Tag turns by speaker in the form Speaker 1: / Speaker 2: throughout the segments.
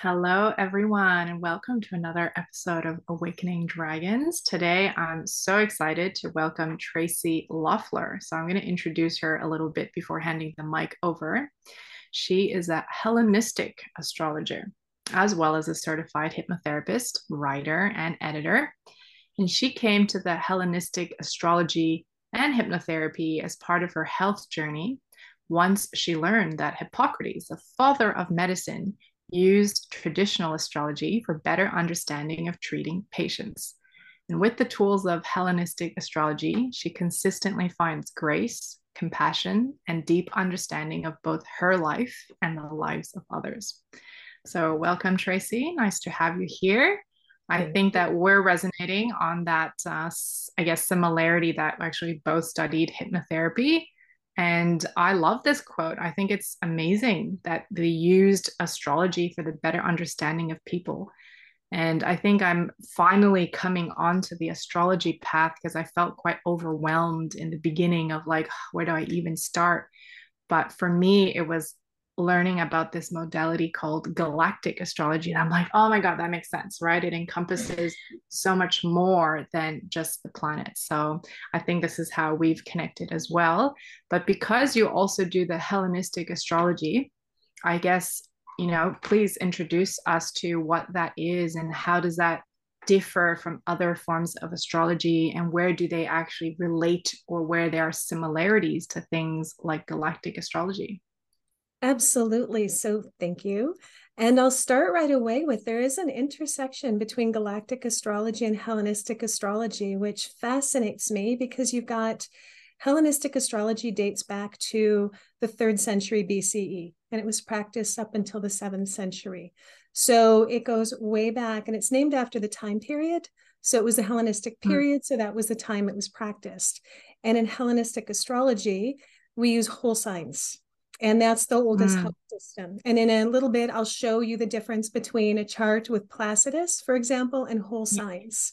Speaker 1: Hello, everyone, and welcome to another episode of Awakening Dragons. Today, I'm so excited to welcome Tracie Loeffler. So, I'm going to introduce her a little bit before handing the mic over. She is a Hellenistic astrologer, as well as a certified hypnotherapist, writer, and editor. And she came to the Hellenistic astrology and hypnotherapy as part of her health journey once she learned that Hippocrates, the father of medicine, used traditional astrology for better understanding of treating patients. And with the tools of Hellenistic astrology, she consistently finds grace, compassion, and deep understanding of both her life and the lives of others. So, welcome, Tracie. Nice to have you here. I think that we're resonating on that, uh, I guess, similarity that actually both studied hypnotherapy and I love this quote. I think it's amazing that they used astrology for the better understanding of people. And I think I'm finally coming onto the astrology path because I felt quite overwhelmed in the beginning of like, where do I even start? But for me, it was learning about this modality called galactic astrology. And I'm like, oh my God, that makes sense, right? It encompasses so much more than just the planets. So I think this is how we've connected as well. But because you also do the Hellenistic astrology, I guess, you know, please introduce us to what that is and how does that differ from other forms of astrology and where do they actually relate or where there are similarities to things like galactic astrology?
Speaker 2: Absolutely. So thank you. And I'll start right away with there is an intersection between galactic astrology and Hellenistic astrology, which fascinates me because you've got Hellenistic astrology dates back to the third century BCE, and it was practiced up until the seventh century. So it goes way back, and it's named after the time period. So it was the Hellenistic hmm. period. So that was the time it was practiced. And in Hellenistic astrology, we use whole signs and that's the oldest mm. system. And in a little bit, I'll show you the difference between a chart with Placidus, for example, and whole signs.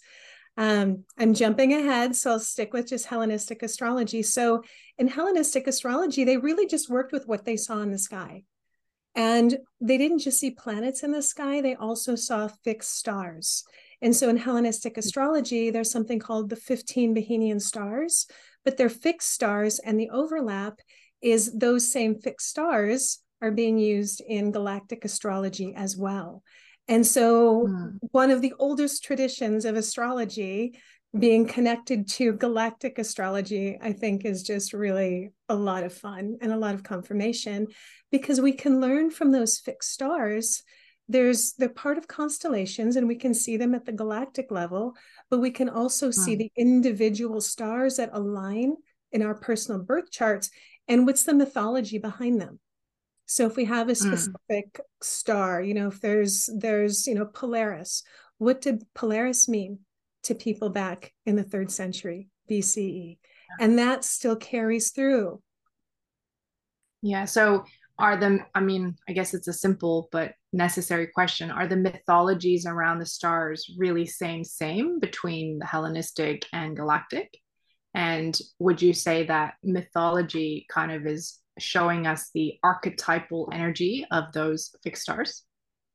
Speaker 2: Um, I'm jumping ahead, so I'll stick with just Hellenistic astrology. So in Hellenistic astrology, they really just worked with what they saw in the sky. And they didn't just see planets in the sky, they also saw fixed stars. And so in Hellenistic astrology, there's something called the 15 Behenian stars, but they're fixed stars, and the overlap is those same fixed stars are being used in galactic astrology as well. And so, mm. one of the oldest traditions of astrology being connected to galactic astrology, I think, is just really a lot of fun and a lot of confirmation because we can learn from those fixed stars. There's they're part of constellations and we can see them at the galactic level, but we can also mm. see hmm. the individual stars that align in our personal birth charts and what's the mythology behind them? So if we have a hmm. specific mm. star you know if there's there's you know polaris what did polaris mean to people back in the third century bce and that still carries through.
Speaker 1: Yeah so are the i mean i guess it's a simple but necessary question. Are the mythologies around the stars really same same between the hellenistic and galactic and would you say that mythology kind of is showing us the archetypal energy of those fixed stars?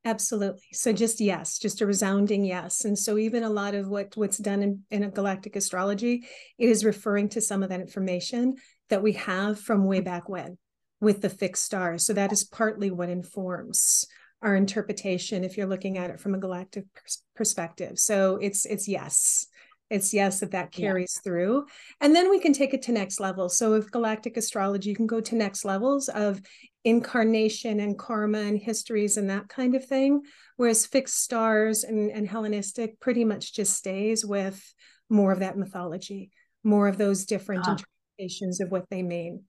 Speaker 2: Absolutely. So just yes, just a resounding yes. And so even a lot of what what's done in, in a galactic astrology, it is referring to some of that information that we have from way back when with the fixed stars. So that is partly what informs our interpretation if you're looking at it from a galactic pers- perspective. So it's it's yes it's yes that that carries yeah. through. And then we can take it to next level. So with galactic astrology you can go to next levels of incarnation and karma and histories and that kind of thing whereas fixed stars and, and hellenistic pretty much just stays with more of that mythology more of those different uh interpretations of what they mean.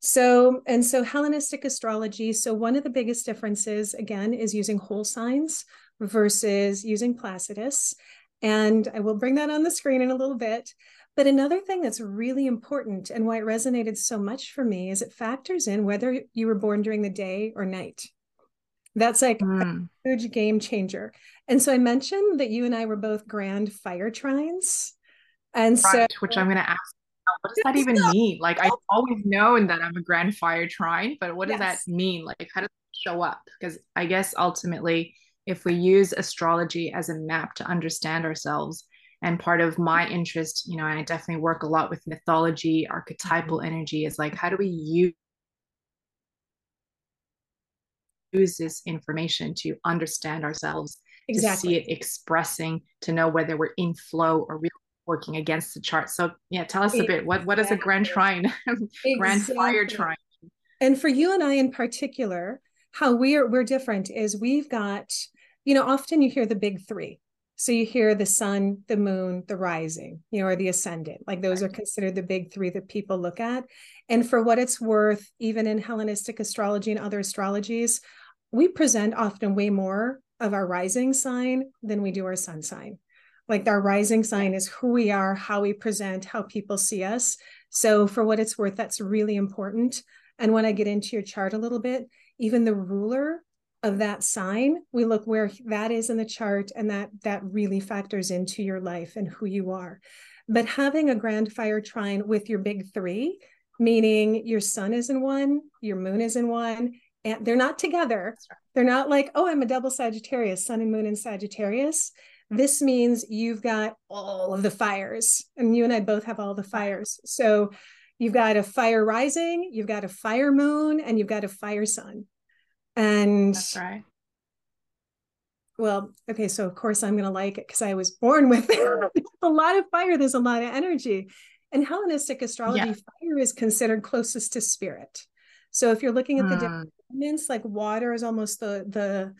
Speaker 2: So and so hellenistic astrology so one of the biggest differences again is using whole signs versus using placidus and I will bring that on the screen in a little bit. But another thing that's really important and why it resonated so much for me is it factors in whether you were born during the day or night. That's like mm. a huge game changer. And so I mentioned that you and I were both grand fire trines. And right,
Speaker 1: so, which I'm going to ask, what does that even mean? Like, I've always known that I'm a grand fire trine, but what does yes. that mean? Like, how does it show up? Because I guess ultimately, if we use astrology as a map to understand ourselves, and part of my interest, you know, and I definitely work a lot with mythology, archetypal mm-hmm. energy, is like, how do we use use this information to understand ourselves, exactly. to see it expressing, to know whether we're in flow or really working against the chart. So yeah, tell us a bit. What what is a grand trine? grand exactly. fire trine.
Speaker 2: And for you and I in particular, how we're we're different is we've got, you know, often you hear the big three. So you hear the sun, the moon, the rising, you know, or the ascendant. Like those are considered the big three that people look at. And for what it's worth, even in Hellenistic astrology and other astrologies, we present often way more of our rising sign than we do our sun sign. Like our rising sign is who we are, how we present, how people see us. So, for what it's worth, that's really important. And when I get into your chart a little bit, even the ruler of that sign, we look where that is in the chart, and that that really factors into your life and who you are. But having a grand fire trine with your big three, meaning your sun is in one, your moon is in one, and they're not together. They're not like, oh, I'm a double Sagittarius, sun and moon in Sagittarius. This means you've got all of the fires, and you and I both have all the fires. So you've got a fire rising, you've got a fire moon, and you've got a fire sun. And
Speaker 1: that's right.
Speaker 2: Well, okay, so of course I'm going to like it because I was born with a lot of fire. There's a lot of energy. In Hellenistic astrology, yeah. fire is considered closest to spirit. So if you're looking at the different hmm. elements, like water is almost the the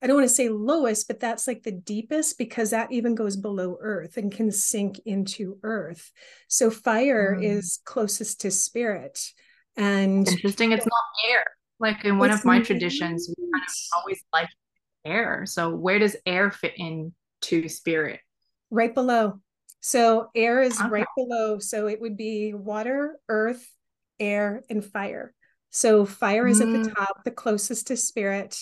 Speaker 2: I don't want to say lowest, but that's like the deepest because that even goes below earth and can sink into earth. So fire mm. is closest to spirit. And
Speaker 1: interesting, it's not air. Like in one of my traditions, we kind of always like air. So where does air fit in to spirit?
Speaker 2: Right below. So air is okay. right below. So it would be water, earth, air, and fire. So fire is mm. at the mm. top, the closest to spirit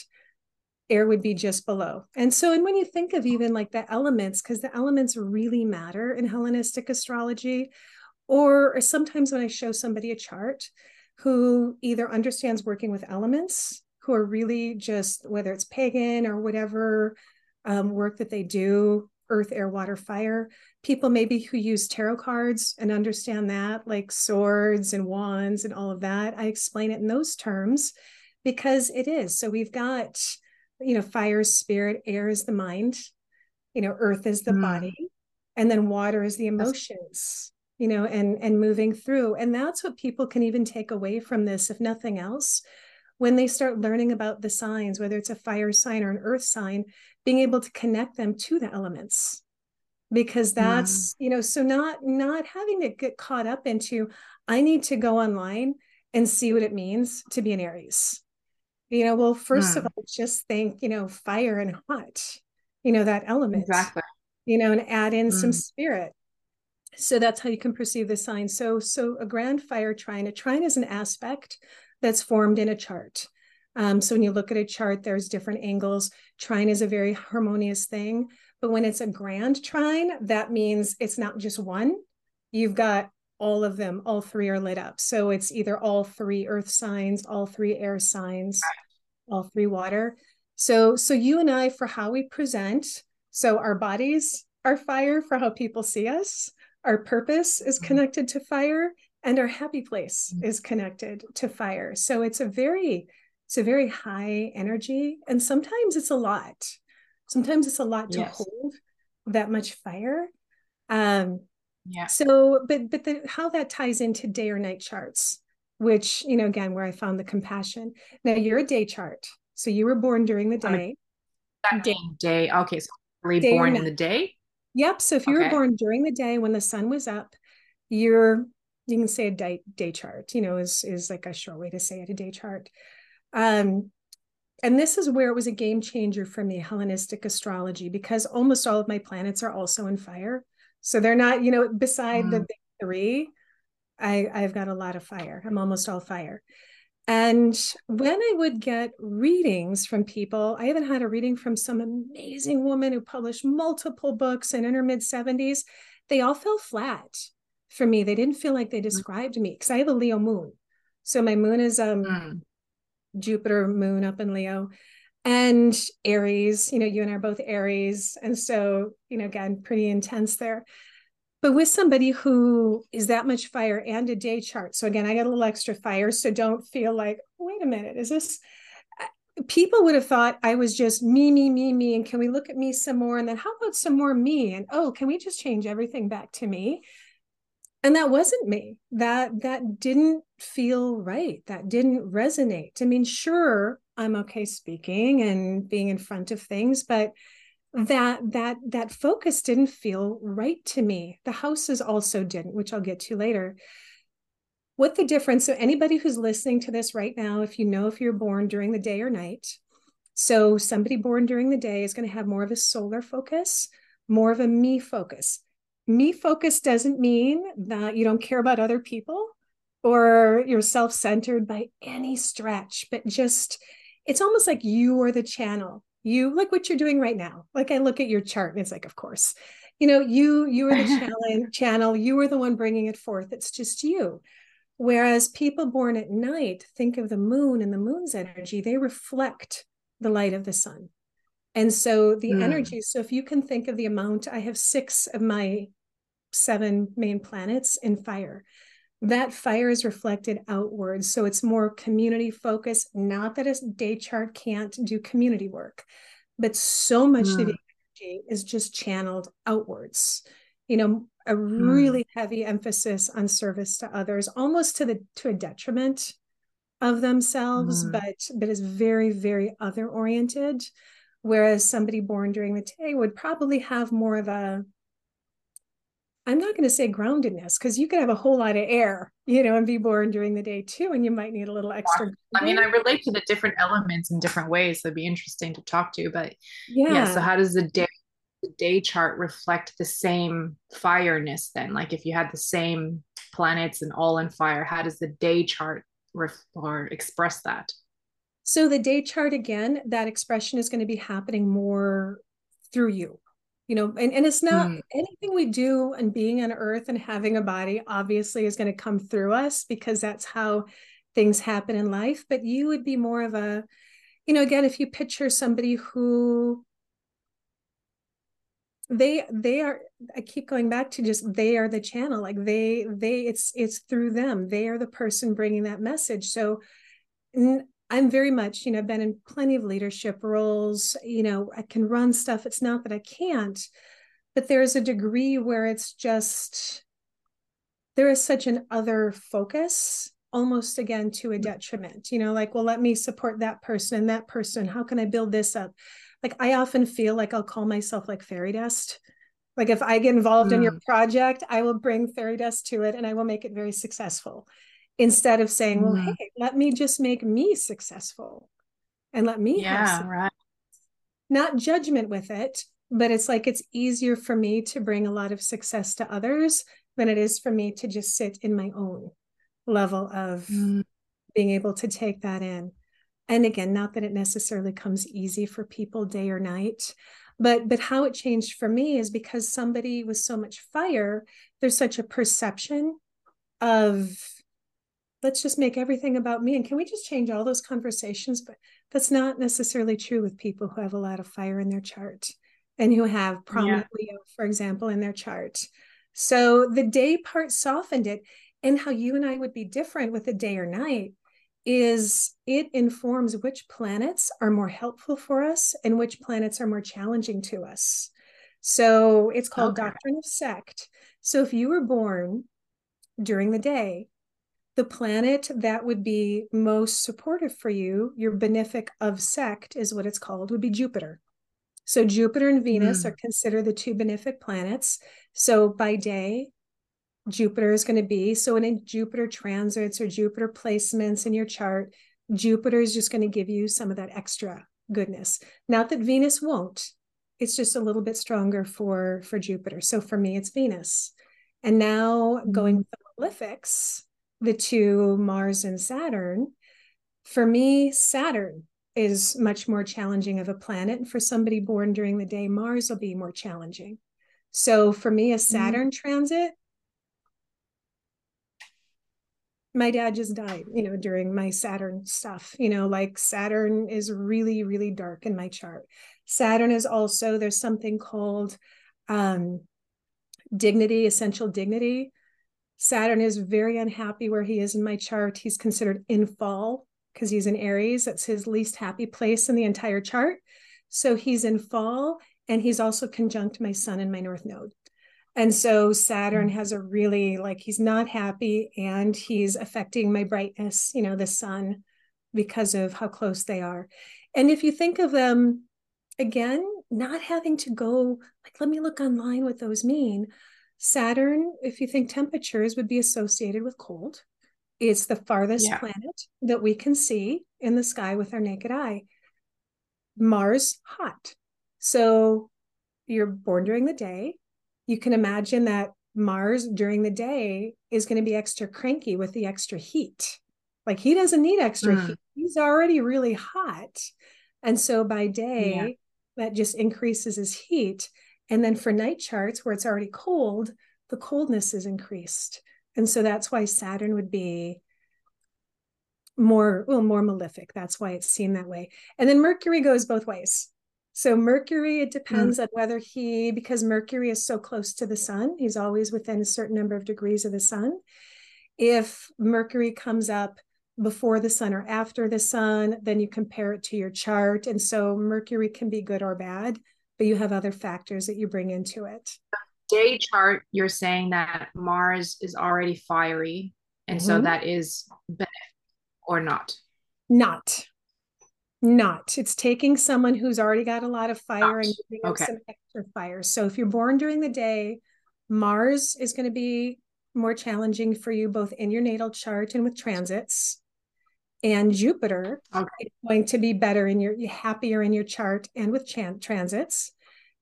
Speaker 2: air would be just below. And so, and when you think of even like the elements, because the elements really matter in Hellenistic astrology, or, or sometimes when I show somebody a chart who either understands working with elements, who are really just whether it's pagan or whatever um, work that they do, earth, air, water, fire, people maybe who use tarot cards and understand that, like swords and wands and all of that. I explain it in those terms because it is. So we've got you know, fire is spirit, air is the mind, you know, earth is the mm. body, and then water is the emotions, you know, and and moving through. And that's what people can even take away from this, if nothing else, when they start learning about the signs, whether it's a fire sign or an earth sign, being able to connect them to the elements. Because that's, mm. you know, so not not having to get caught up into, I need to go online and see what it means to be an Aries you know well first mm. of all just think you know fire and hot you know that element
Speaker 1: exactly
Speaker 2: you know and add in mm. some spirit so that's how you can perceive the sign so so a grand fire trine a trine is an aspect that's formed in a chart um, so when you look at a chart there's different angles trine is a very harmonious thing but when it's a grand trine that means it's not just one you've got all of them, all three are lit up. So it's either all three earth signs, all three air signs, all three water. So so you and I for how we present, so our bodies are fire for how people see us. Our purpose is mm-hmm. connected to fire and our happy place mm-hmm. is connected to fire. So it's a very it's a very high energy and sometimes it's a lot. Sometimes it's a lot to yes. hold that much fire. Um
Speaker 1: yeah.
Speaker 2: So, but but the, how that ties into day or night charts, which you know, again, where I found the compassion. Now you're a day chart, so you were born during the day.
Speaker 1: That day. day. Okay, so really day born in the day.
Speaker 2: Yep. So if you okay. were born during the day when the sun was up, you're you can say a day day chart. You know, is is like a short way to say it, a day chart. Um, and this is where it was a game changer for me, Hellenistic astrology, because almost all of my planets are also in fire. So they're not, you know, beside mm. the big three, I, I've got a lot of fire. I'm almost all fire. And when I would get readings from people, I even had a reading from some amazing woman who published multiple books and in her mid 70s. They all fell flat for me. They didn't feel like they mm. described me because I have a Leo moon. So my moon is um mm. Jupiter moon up in Leo. and Aries, you know, you and I are both Aries. And so, you know, again, pretty intense there. But with somebody who is that much fire and a day chart. So again, I got a little extra fire. So don't feel like, wait a minute, is this people would have thought I was just me, me, me, me. And can we look at me some more? And then how about some more me? And oh, can we just change everything back to me? And that wasn't me. That that didn't feel right. That didn't resonate. I mean, sure, I'm okay speaking and being in front of things, but that that that focus didn't feel right to me. The houses also didn't, which I'll get to later. What the difference? So anybody who's listening to this right now, if you know if you're born during the day or night, so somebody born during the day is going to have more of a solar focus, more of a me focus. Me focus doesn't mean that you don't care about other people or you're self-centered by any stretch, but just it's almost like you are the channel you like what you're doing right now. Like i look at your chart and it's like of course. You know you you are the channel channel you are the one bringing it forth. It's just you. Whereas people born at night think of the moon and the moon's energy they reflect the light of the sun. And so the mm. energy so if you can think of the amount i have six of my seven main planets in fire that fire is reflected outwards. So it's more community focused. Not that a day chart can't do community work, but so much mm. of the energy is just channeled outwards. You know, a mm. really mm. heavy emphasis on service to others, almost to the to a detriment of themselves, mm. but but is very, very other oriented. Whereas somebody born during the day would probably have more of a I'm not going to say groundedness because you could have a whole lot of air, you know, and be born during the day too, and you might need a little extra.
Speaker 1: I mean, I relate to the different elements in different ways. It'd be interesting to talk to. But yeah, yeah so how does the day the day chart reflect the same fireness then? Like if you had the same planets and all in fire, how does the day chart ref- or express that?
Speaker 2: So the day chart again, that expression is going to be happening more through you you know and, and it's not mm. anything we do and being on earth and having a body obviously is going to come through us because that's how things happen in life but you would be more of a you know again if you picture somebody who they they are i keep going back to just they are the channel like they they it's it's through them they are the person bringing that message so I'm very much, you know, I've been in plenty of leadership roles. You know, I can run stuff. It's not that I can't, but there's a degree where it's just there is such an other focus almost again to a detriment you know like well let me support that person and that person how can i build this up like i often feel like i'll call myself like fairy dust like if i get involved in your mm. project i will bring fairy dust to it and i will make it very successful instead of saying, well, mm-hmm. hey, let me just make me successful and let me
Speaker 1: yeah, have right.
Speaker 2: not judgment with it, but it's like it's easier for me to bring a lot of success to others than it is for me to just sit in my own level of mm. being able to take that in. And again, not that it necessarily comes easy for people day or night, but but how it changed for me is because somebody with so much fire, there's such a perception of let's just make everything about me. And can we just change all those conversations? But that's not necessarily true with people who have a lot of fire in their chart and who have prominent yeah. Leo, for example, in their chart. So the day part softened it. And how you and I would be different with a day or night is it informs which planets are more helpful for us and which planets are more challenging to us. So it's called okay. Doctrine of Sect. So if you were born during the day, the planet that would be most supportive for you, your benefic of sect is what it's called, would be Jupiter. So Jupiter and Venus mm. are considered the two benefic planets. So by day, Jupiter is going to be so in Jupiter transits or Jupiter placements in your chart, Jupiter is just going to give you some of that extra goodness. Not that Venus won't. It's just a little bit stronger for for Jupiter. So for me, it's Venus. And now mm. going with the malefics, the two Mars and Saturn, for me, Saturn is much more challenging of a planet. For somebody born during the day, Mars will be more challenging. So for me, a mm-hmm. Saturn mm. transit my dad just died, you know, during my Saturn stuff. You know, like Saturn is really, really dark in my chart. Saturn is also, there's something called um, dignity, essential dignity. Saturn is very unhappy where he is in my chart. He's considered in fall because he's in Aries. That's his least happy place in the entire chart. So he's in fall and he's also conjunct my sun and my north node. And so Saturn mm. has a really like he's not happy and he's affecting my brightness, you know, the sun because of how close they are. And if you think of them again, not having to go like let me look online what those mean. Saturn, if you think temperatures would be associated with cold. It's the farthest yeah. planet that we can see in the sky with our naked eye. Mars hot. So you're born during the day, you can imagine that Mars during the day is going to be extra cranky with the extra heat. Like he doesn't need extra mm. heat. He's already really hot. And so by day, yeah. that just increases his heat. And then for night charts where it's already cold, the coldness is increased. And so that's why Saturn would be more well more malefic that's why it's seen that way and then mercury goes both ways so Mercury, it mm. depends mm. on whether he, because Mercury is so close to the sun, he's always within a certain number of degrees of the sun. If Mercury comes up before the sun or after the sun, then you compare it to your chart. And so Mercury can be good or bad, but you have other factors that you bring into it.
Speaker 1: Day chart, you're saying that Mars is already fiery. And mm-hmm. so that is benefit or not?
Speaker 2: Not not. It's taking someone who's already got a lot of fire and giving okay. them some extra fire. So if you're born during the day, Mars is going to be more challenging for you both in your natal chart and with transits. And Jupiter okay. is going to be better in your happier in your chart and with chan- transits.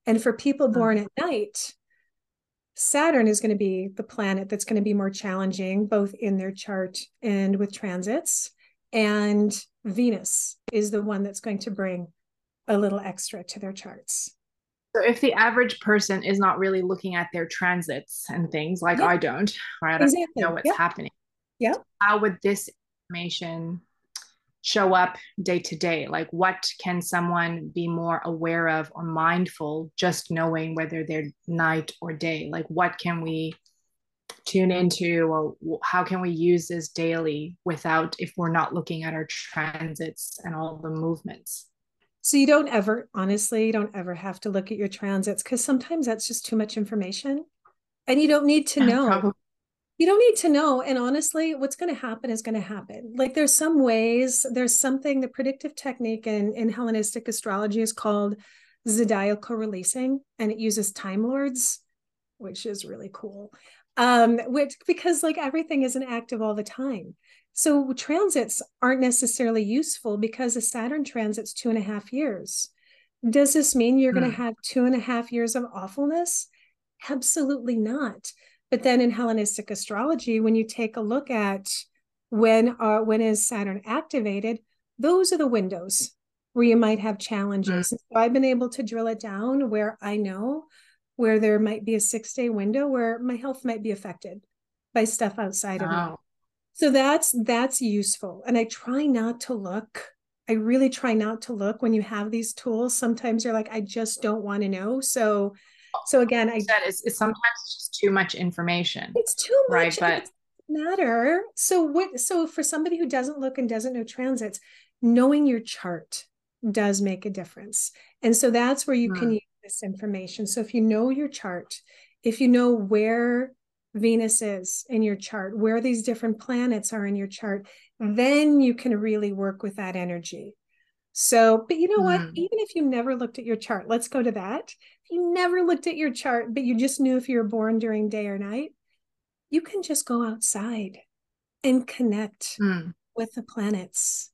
Speaker 2: And for people hmm. born at night, Saturn is going to be the planet that's going to be more challenging both in their chart and with transits. And Venus is the one that's going to bring a little extra to their charts.
Speaker 1: So if the average person is not really looking at their transits and things like yeah. I don't, right? I don't exactly. know what's
Speaker 2: yeah.
Speaker 1: happening.
Speaker 2: Yeah.
Speaker 1: How would this information show up day to day? Like what can someone be more aware of or mindful just knowing whether they're night or day? Like what can we tune into or how can we use this daily without if we're not looking at our transits and all the movements
Speaker 2: so you don't ever honestly you don't ever have to look at your transits because sometimes that's just too much information and you don't need to know Probably. You don't need to know and honestly what's going to happen is going to happen. Like there's some ways there's something the predictive technique in in hellenistic astrology is called zodiacal releasing and it uses time lords which is really cool. Um which because like everything isn't active all the time. So transits aren't necessarily useful because a saturn transit's two and a half years. Does this mean you're going to hmm. have two and a half years of awfulness? Absolutely not but then in hellenistic astrology when you take a look at when uh, when is saturn activated those are the windows where you might have challenges mm. so i've been able to drill it down where i know where there might be a six day window where my health might be affected by stuff outside of me. So that's that's useful. And I try not to look. I really try not to look when you have these tools. Sometimes you're like, I just don't want to know. So so again, I
Speaker 1: said it's, it's sometimes just too much information.
Speaker 2: It's too much, right? But matter. So what so for somebody who doesn't look and doesn't know transits, knowing your chart does make a difference. And so that's where you hmm. can use this information. So if you know your chart, if you know where Venus is in your chart, where these different planets are in your chart, then you can really work with that energy. So, but you know mm. what? Hmm. Even if you never looked at your chart, let's go to that. You never looked at your chart, but you just knew if you were born during day or night, you can just go outside and connect mm. with the planets.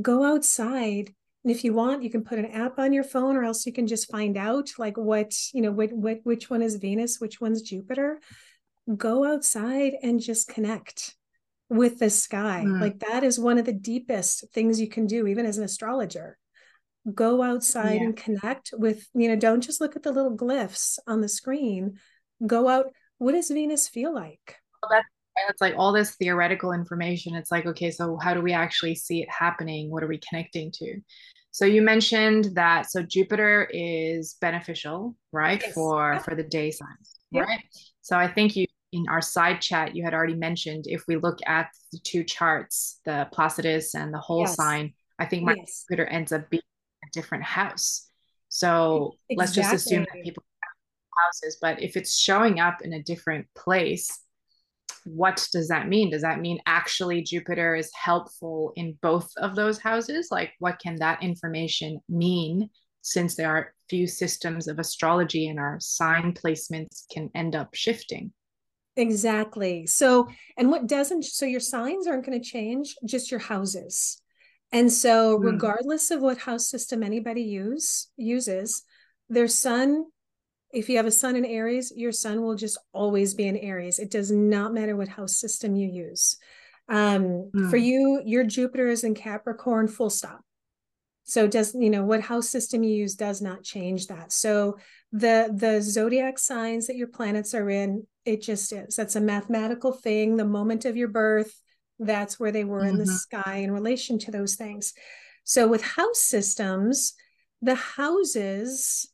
Speaker 2: Go outside and if you want, you can put an app on your phone, or else you can just find out like what, you know, what, what which one is Venus, which one's Jupiter. Go outside and just connect with the sky. Mm. Like that is one of the deepest things you can do, even as an astrologer. Go outside yeah. and connect with, you know, don't just look at the little glyphs on the screen. Go out. What does Venus feel like?
Speaker 1: Well, that's it's like all this theoretical information. It's like, okay, so how do we actually see it happening? What are we connecting to? So you mentioned that so Jupiter is beneficial, right,
Speaker 2: Yes.
Speaker 1: for
Speaker 2: Yep.
Speaker 1: for the day signs,
Speaker 2: Yep.
Speaker 1: right? So I think you in our side chat you had already mentioned if we look at the two charts, the Placidus and the whole
Speaker 2: Yes.
Speaker 1: sign, I think my
Speaker 2: Yes.
Speaker 1: Jupiter ends up being different house. So let's just assume that people have houses, but if it's showing up in a different place, what does that mean? Does that mean actually Jupiter is helpful in both of those houses? Like, what can that information mean since there are few systems of astrology and our sign placements can end up shifting?
Speaker 2: Exactly. So, and what doesn't, so your signs aren't going to change, just your houses. And so,
Speaker 1: Mm.
Speaker 2: regardless of what house system anybody use uses, their sun, if you have a sun in Aries, your sun will just always be in Aries. It does not matter what house system you use. Um, For
Speaker 1: Mm.
Speaker 2: you, your Jupiter is in Capricorn, full stop. So does you know what house system you use does not change that. So the the zodiac signs that your planets are in, it just is. That's a mathematical thing. The moment of your birth, that's where they were in the
Speaker 1: Mhm.
Speaker 2: sky in relation to those things. So with house systems, the houses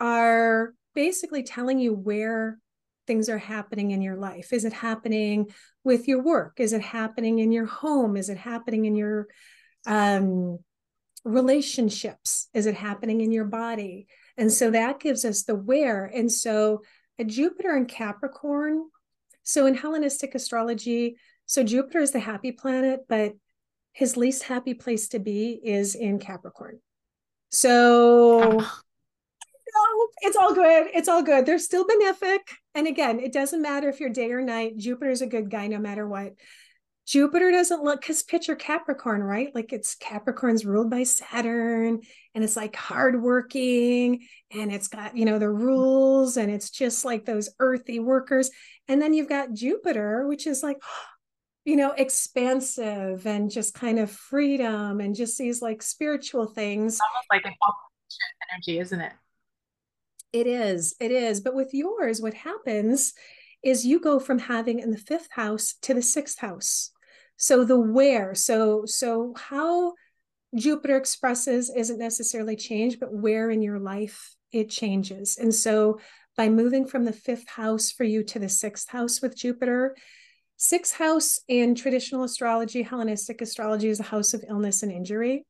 Speaker 2: are basically telling you where things are happening in your life. Is it happening with your work? Is it happening in your home? Is it happening in your um relationships? Is it happening in your body? And so that gives us the where. And so a Jupiter in Capricorn. So in Hellenistic astrology, so Jupiter is the happy planet, but his least happy place to be is in Capricorn. So ah.
Speaker 1: Oh,
Speaker 2: no, it's all good. It's all good. They're still benefic. And again, it doesn't matter if you're day or night. Jupiter's a good guy no matter what. Jupiter doesn't look because picture Capricorn, right? Like it's Capricorn's ruled by Saturn and it's like hardworking and it's got, you know, the rules and it's just like those earthy workers. And then you've got Jupiter, which is like, you know, expansive and just kind of freedom and just these like spiritual things.
Speaker 1: almost like an energy, isn't it?
Speaker 2: It is, it is. But with yours, what happens is you go from having in the fifth house to the sixth house. So the where, so so how Jupiter expresses isn't necessarily changed, but where in your life it changes. And so by moving from the fifth house for you to the sixth house with Jupiter, sixth house in traditional astrology, Hellenistic astrology is a house of illness and injury,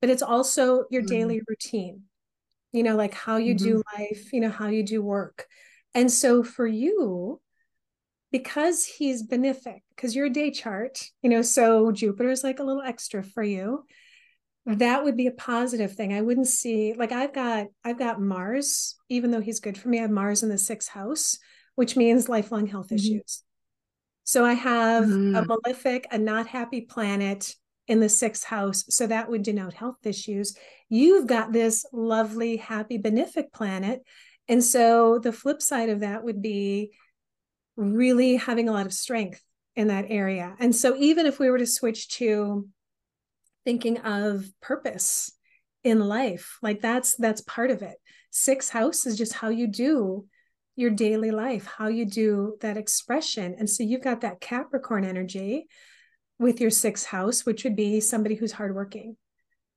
Speaker 2: but it's also your
Speaker 1: Mm.
Speaker 2: daily routine you know, like how you
Speaker 1: Mhm.
Speaker 2: do life, you know, how you do work. And so for you, because he's benefic, because you're a day chart, you know, so Jupiter is like a little extra for you. That would be a positive thing. I wouldn't see like I've got I've got Mars, even though he's good for me, I have Mars in the sixth house, which means lifelong health
Speaker 1: Mhm.
Speaker 2: issues. So I have a
Speaker 1: Mm.
Speaker 2: malefic, a not happy planet in the sixth house. So that would denote health issues. You've got this lovely, happy, benefic planet. And so the flip side of that would be really having a lot of strength in that area. And so even if we were to switch to thinking of purpose in life, like that's that's part of it. Sixth house is just how you do your daily life, how you do that expression. And so you've got that Capricorn energy with your sixth house, which would be somebody who's hardworking.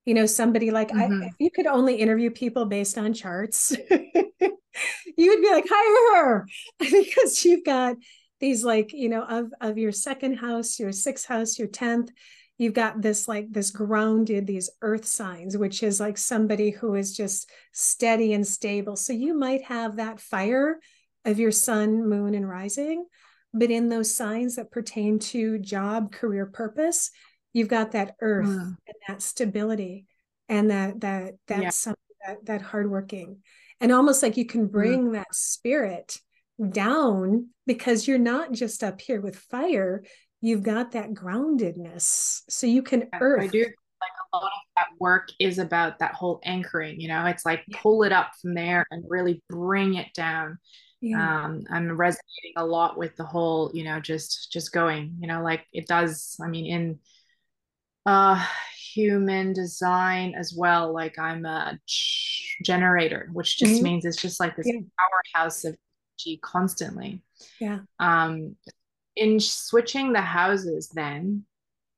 Speaker 2: You know, somebody like
Speaker 1: Mhm.
Speaker 2: I, if you could only interview people based on charts, you would be like, hire her because you've got these like, you know, of of your second house, your sixth house, your tenth, you've got this like this grounded, these earth signs, which is like somebody who is just steady and stable. So you might have that fire of your sun, moon, and rising, but in those signs that pertain to job, career, purpose, you've got that earth
Speaker 1: Mm.
Speaker 2: and that stability and that that
Speaker 1: Yeah.
Speaker 2: that's some that that hardworking and almost like you can
Speaker 1: Mm.
Speaker 2: bring that spirit down because you're not just up here with fire you've got that groundedness so you can
Speaker 1: Yeah,
Speaker 2: earth
Speaker 1: I do like a lot of that work is about that whole anchoring, you know, it's like
Speaker 2: Yeah.
Speaker 1: pull it up from there and really bring it down.
Speaker 2: yeah
Speaker 1: Um, I'm resonating a lot with the whole, you know, just just going, you know, like it does, I mean, in uh human design as well, like I'm a generator, which just
Speaker 2: Mhm.
Speaker 1: means it's just like this powerhouse of energy constantly.
Speaker 2: yeah
Speaker 1: Um, in switching the houses then,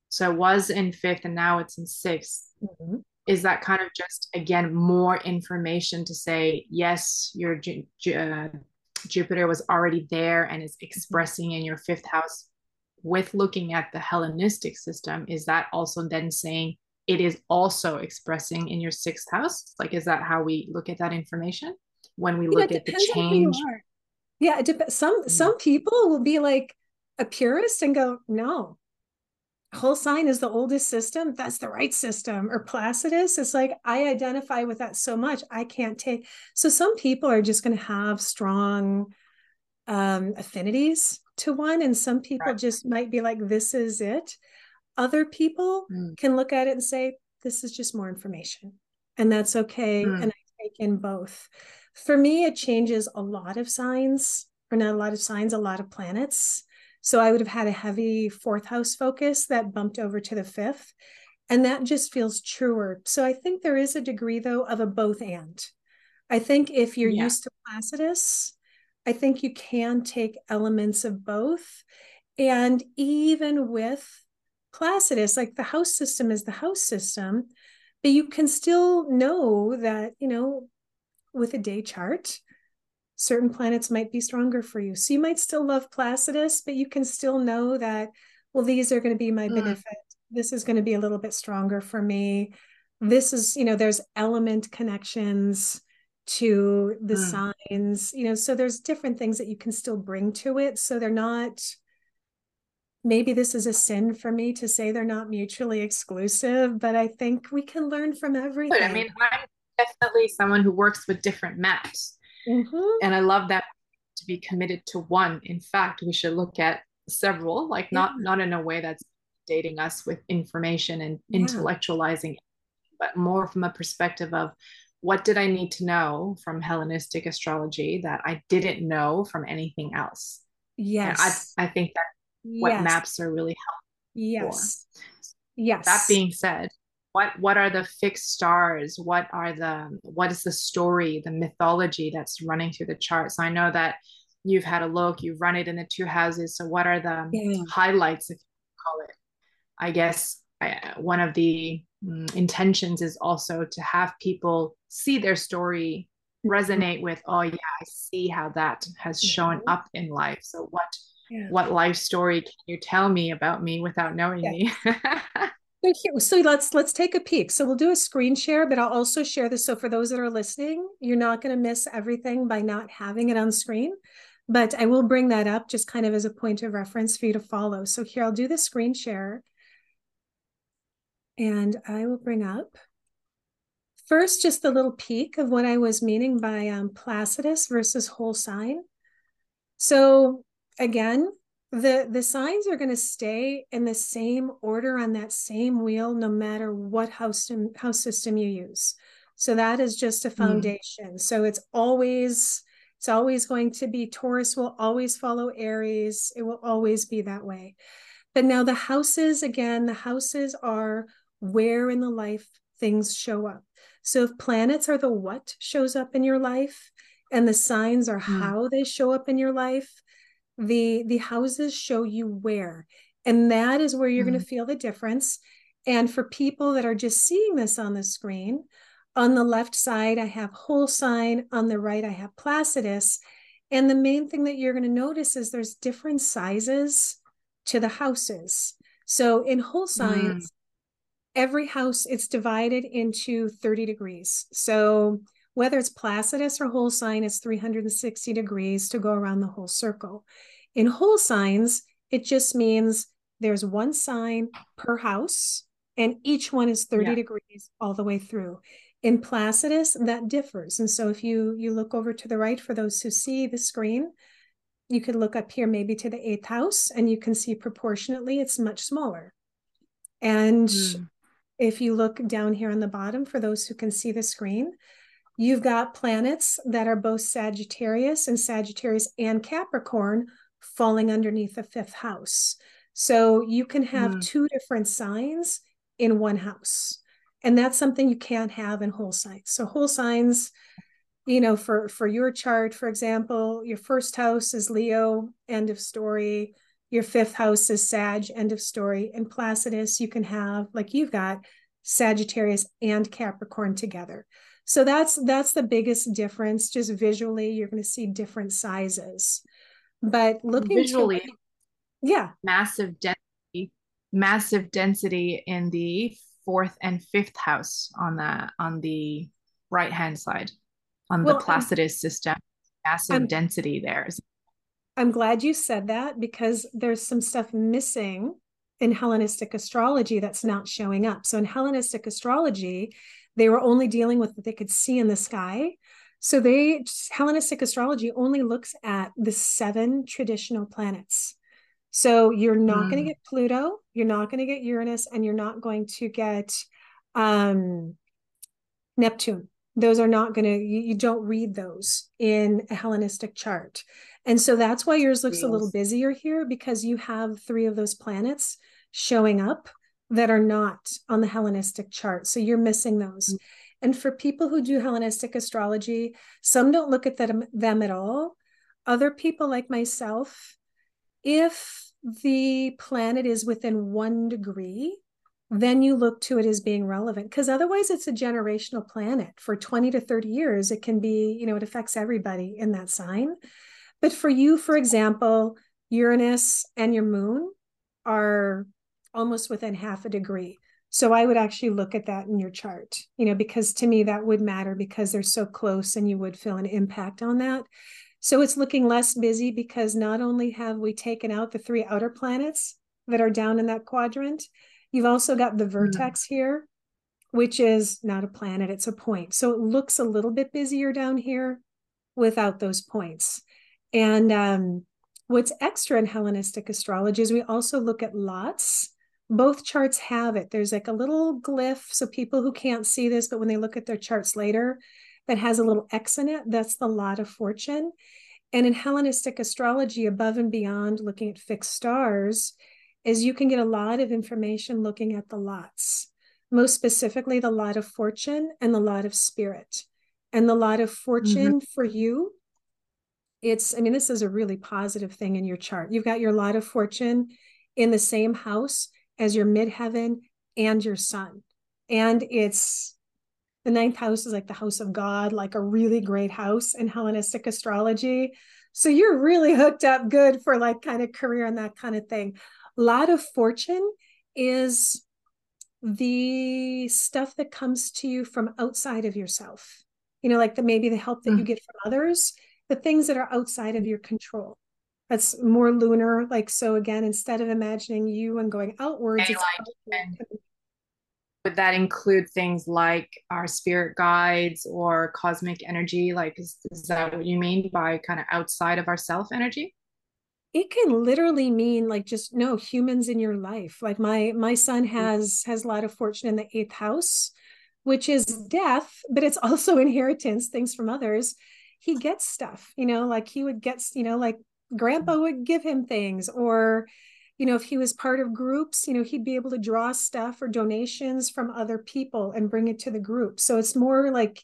Speaker 1: so it was in fifth and now it's in 6th mm-hmm. is that kind of just again more information to say yes your Ju- uh, Jupiter was already there and is mm-hmm. expressing in your fifth house with looking at the Hellenistic system, is that also then saying it is also expressing in your sixth house? Like, is that how we look at that information when we look at the change?
Speaker 2: Yeah, it depends. Some mm-hmm. some people will be like a purist and go, no, whole sign is the oldest system that's the right system or placidus it's like i identify with that so much i can't take so some people are just going to have strong um, affinities to one and some people right. just might be like this is it other people mm. can look at it and say this is just more information and that's okay mm. and i take in both for me it changes a lot of signs or not a lot of signs a lot of planets so I would have had a heavy fourth house focus that bumped over to the fifth. And that just feels truer. So I think there is a degree, though, of a both and. I think if you're yeah. used to Placidus, I think you can take elements of both. And even with Placidus, like the house system is the house system, but you can still know that, you know, with a day chart, certain planets might be stronger for you. So you might still love Placidus, but you can still know that, well, these are going to be my mm. benefit. This is going to be a little bit stronger for me. This is, you know, there's element connections to the mm. signs, you know, so there's different things that you can still bring to it. So they're not, maybe this is a sin for me to say they're not mutually exclusive, but I think we can learn from everything.
Speaker 1: I mean, I'm definitely someone who works with different maps. Mm-hmm. And I love that to be committed to one. In fact, we should look at several, like yeah. not not in a way that's dating us with information and yeah. intellectualizing, but more from a perspective of what did I need to know from Hellenistic astrology that I didn't know from anything else.
Speaker 2: Yes.
Speaker 1: I, I think that what yes. maps are really helpful.
Speaker 2: Yes. For. Yes.
Speaker 1: That being said, what what are the fixed stars what are the what is the story the mythology that's running through the charts i know that you've had a look you've run it in the two houses so what are the yeah. highlights if you call it i guess I, one of the um, intentions is also to have people see their story resonate with oh yeah i see how that has shown up in life so what yeah. what life story can you tell me about me without knowing yeah. me
Speaker 2: So let's let's take a peek. So we'll do a screen share, but I'll also share this. So for those that are listening, you're not going to miss everything by not having it on screen. But I will bring that up just kind of as a point of reference for you to follow. So here I'll do the screen share. And I will bring up first just a little peek of what I was meaning by um, placidus versus whole sign. So again, the the signs are going to stay in the same order on that same wheel no matter what house house system you use so that is just a hmm. foundation mm. so it's always it's always going to be taurus will always follow aries it will always be that way but now the houses again the houses are where in the life things show up so if planets are the what shows up in your life and the signs are mm. how they show up in your life the the houses show you where and that is where you're mm-hmm. going to feel the difference and for people that are just seeing this on the screen on the left side i have whole sign on the right i have placidus and the main thing that you're going to notice is there's different sizes to the houses so in whole signs mm. every house it's divided into 30 degrees so whether it's placidus or whole sign, it's 360 degrees to go around the whole circle. In whole signs, it just means there's one sign per house, and each one is 30 yeah. degrees all the way through. In Placidus, that differs. And so if you you look over to the right for those who see the screen, you could look up here maybe to the eighth house, and you can see proportionately it's much smaller. And mm. if you look down here on the bottom for those who can see the screen, You've got planets that are both Sagittarius and Sagittarius and Capricorn falling underneath the fifth house. So you can have mm. two different signs in one house. And that's something you can't have in whole signs. So whole signs, you know, for for your chart, for example, your first house is Leo, end of story. your fifth house is Sag, end of story. And Placidus, you can have, like you've got, Sagittarius and Capricorn together. So that's that's the biggest difference. Just visually, you're going to see different sizes. But looking
Speaker 1: visually, to,
Speaker 2: yeah,
Speaker 1: massive density, massive density in the fourth and fifth house on the on the right hand side on well, the Placidus I'm, system. Massive I'm, density there.
Speaker 2: I'm glad you said that because there's some stuff missing in Hellenistic astrology that's not showing up. So in Hellenistic astrology, they were only dealing with what they could see in the sky. So they Hellenistic astrology only looks at the seven traditional planets. So you're not mm. going to get Pluto, you're not going to get Uranus, and you're not going to get um, Neptune. Those are not going to, you, you, don't read those in a Hellenistic chart. And so that's why yours looks yes. a little busier here because you have three of those planets showing up that are not on the Hellenistic chart. So you're missing those. Mm-hmm. And for people who do Hellenistic astrology, some don't look at them, them at all. Other people, like myself, if the planet is within one degree, then you look to it as being relevant because otherwise it's a generational planet for 20 to 30 years it can be you know it affects everybody in that sign but for you for example uranus and your moon are almost within half a degree. So I would actually look at that in your chart, you know, because to me that would matter because they're so close and you would feel an impact on that. So it's looking less busy because not only have we taken out the three outer planets that are down in that quadrant, you've also got the mm-hmm. vertex mm-hmm. here, which is not a planet, it's a point. So it looks a little bit busier down here without those points. And um, what's extra in Hellenistic astrology is we also look at lots both charts have it. There's like a little glyph. So people who can't see this, but when they look at their charts later, that has a little X in it, that's the lot of fortune. And in Hellenistic astrology, above and beyond looking at fixed stars, is you can get a lot of information looking at the lots, most specifically the lot of fortune and the lot of spirit. And the lot of fortune mm-hmm. for you, it's, I mean, this is a really positive thing in your chart. You've got your lot of fortune in the same house as your midheaven and your sun. And it's the ninth house is like the house of God, like a really great house in Hellenistic astrology. So you're really hooked up good for like kind of career and that kind of thing. A lot of fortune is the stuff that comes to you from outside of yourself. You know, like the maybe the help that mm. you get from others, the things that are outside of your control that's more lunar like so again instead of imagining you and going outwards
Speaker 1: would that include things like our spirit guides or cosmic energy? Like is, is that what you mean by kind of outside of our self energy?
Speaker 2: It can literally mean like just no humans in your life. Like my my son mm-hmm. has has a lot of fortune in the eighth house which is death but it's also inheritance things from others. He gets stuff you know like he would get you know like grandpa would give him things or you know if he was part of groups you know he'd be able to draw stuff or donations from other people and bring it to the group. So it's more like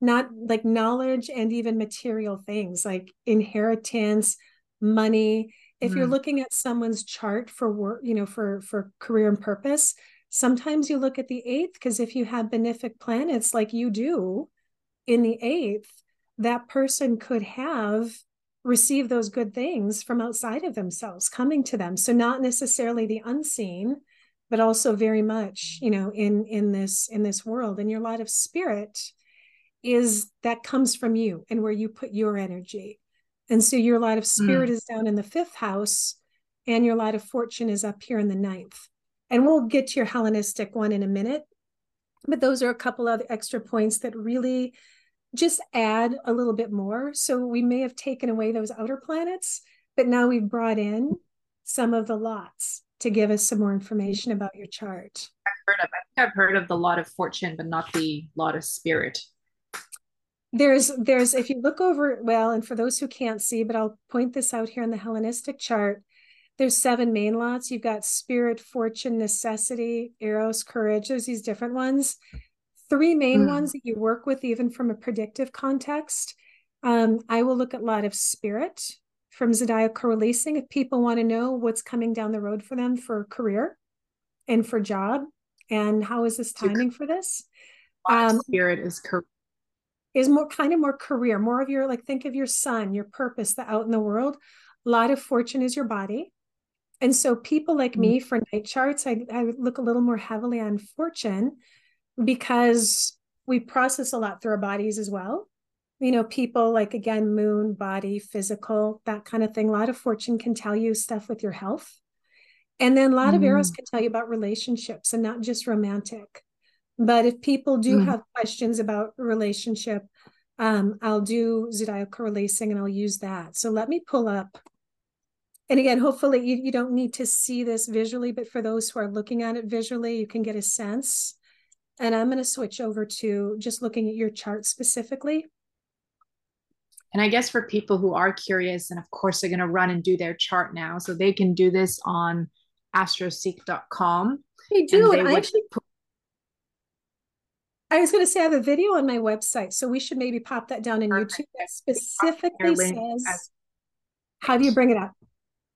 Speaker 2: not like knowledge and even material things like inheritance money. If mm. you're looking at someone's chart for work you know for for career and purpose sometimes you look at the eighth because if you have benefic planets like you do in the eighth that person could have receive those good things from outside of themselves coming to them. So not necessarily the unseen but also very much you know in in this in this world. And your light of spirit is that comes from you and where you put your energy. And so your light of spirit mm. is down in the fifth house and your light of fortune is up here in the ninth. And we'll get to your hellenistic one in a minute but those are a couple of extra points that really just add a little bit more. So we may have taken away those outer planets, but now we've brought in some of the lots to give us some more information about your chart.
Speaker 1: I've heard of I think I've heard of the lot of fortune, but not the lot of spirit.
Speaker 2: There's there's if you look over well, and for those who can't see, but I'll point this out here in the Hellenistic chart. There's seven main lots. You've got spirit, fortune, necessity, eros, courage. There's these different ones three main mm. ones that you work with, even from a predictive context. Um, I will look at a lot of spirit from zodiacal releasing if people want to know what's coming down the road for them for career and for job and how is this timing for this
Speaker 1: um, spirit is career
Speaker 2: is more kind of more career more of your like think of your sun your purpose the out in the world a lot of fortune is your body and so people like mm-hmm. me for night charts I, I look a little more heavily on fortune because we process a lot through our bodies as well. You know people like again moon body physical that kind of thing. A lot of fortune can tell you stuff with your health. And then a lot mm. of Eros can tell you about relationships and not just romantic. But if people do mm. have questions about relationship um, i'll do zodiacal releasing and i'll use that. So let me pull up. And again hopefully you, you don't need to see this visually but for those who are looking at it visually you can get a sense and i'm going to switch over to just looking at your chart specifically
Speaker 1: and I guess for people who are curious, and of course they're going to run and do their chart now, so they can do this on astroseek.com.
Speaker 2: They do. They I actually put- I was going to say I have a video on my website, so we should maybe pop that down in Perfect. YouTube that specifically says as- how do you bring it up?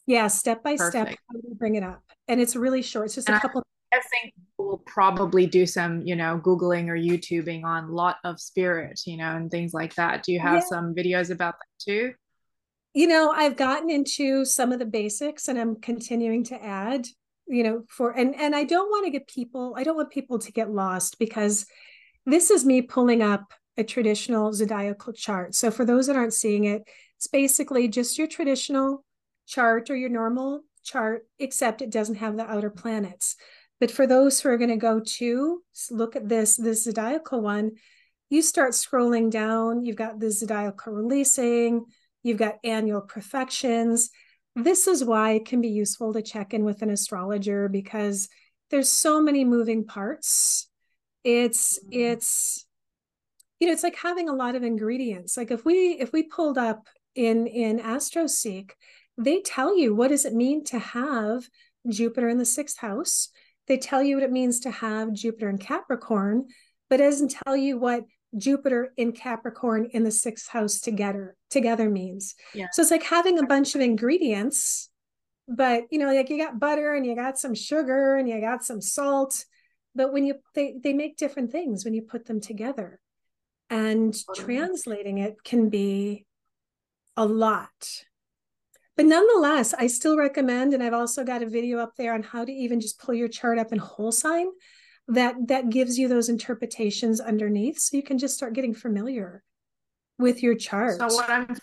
Speaker 2: Yeah, step by Perfect. step, how do you bring it up? And it's really short. It's just and a couple.
Speaker 1: I think we'll probably do some, you know, Googling or YouTubing on lot of spirit, you know, and things like that. Do you have yeah. some videos about that too?
Speaker 2: You know, I've gotten into some of the basics and I'm continuing to add, you know, for and and I don't want to get people, I don't want people to get lost because this is me pulling up a traditional zodiacal chart. So for those that aren't seeing it, it's basically just your traditional chart or your normal chart, except it doesn't have the outer planets. But for those who are going to go to look at this, this zodiacal one, you start scrolling down. You've got the zodiacal releasing, you've got annual profections. This is why it can be useful to check in with an astrologer because there's so many moving parts. It's mm-hmm. it's you know it's like having a lot of ingredients. Like if we if we pulled up in in AstroSeek, they tell you what does it mean to have Jupiter in the sixth house they tell you what it means to have Jupiter in Capricorn, but it doesn't tell you what Jupiter in Capricorn in the sixth house together together means. Yeah. So it's like having a bunch of ingredients, but you know, like you got butter and you got some sugar and you got some salt, but when you they they make different things when you put them together. And translating it can be a lot but nonetheless, I still recommend, and I've also got a video up there on how to even just pull your chart up in whole sign that that gives you those interpretations underneath so you can just start getting familiar with your chart.
Speaker 1: So what I'm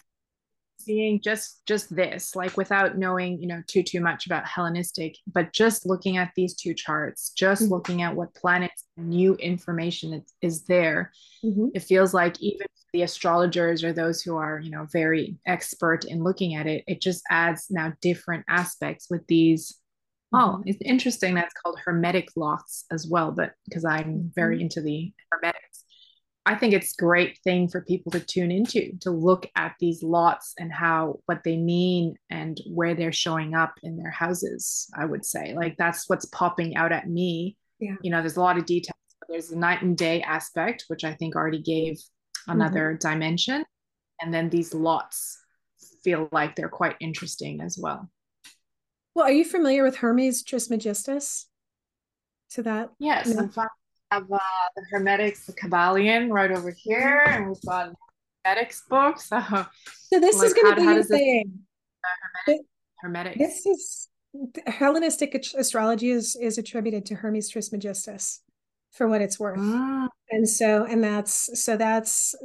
Speaker 1: seeing just just this like without knowing you know too too much about hellenistic but just looking at these two charts just mm-hmm. looking at what planets new information is, is there mm-hmm. it feels like even the astrologers or those who are you know very expert in looking at it it just adds now different aspects with these oh, mm-hmm. it's interesting that's called hermetic lots as well but because i'm very mm-hmm. into the hermetics I think it's great thing for people to tune into to look at these lots and how what they mean and where they're showing up in their houses. I would say like that's what's popping out at me. Yeah. You know, there's a lot of details. There's a night and day aspect, which I think already gave another mm-hmm. dimension, and then these lots feel like they're quite interesting as well.
Speaker 2: Well, are you familiar with Hermes Trismegistus? To that,
Speaker 1: yes. In fact, have uh, the Hermetics, the Kybalion right over here, and we've got Hermetics book. So,
Speaker 2: so this like, is going to be a thing.
Speaker 1: Hermetic, Hermetics.
Speaker 2: This is Hellenistic astrology is is attributed to Hermes Trismegistus, for what it's worth. Mm. And so, and that's so that's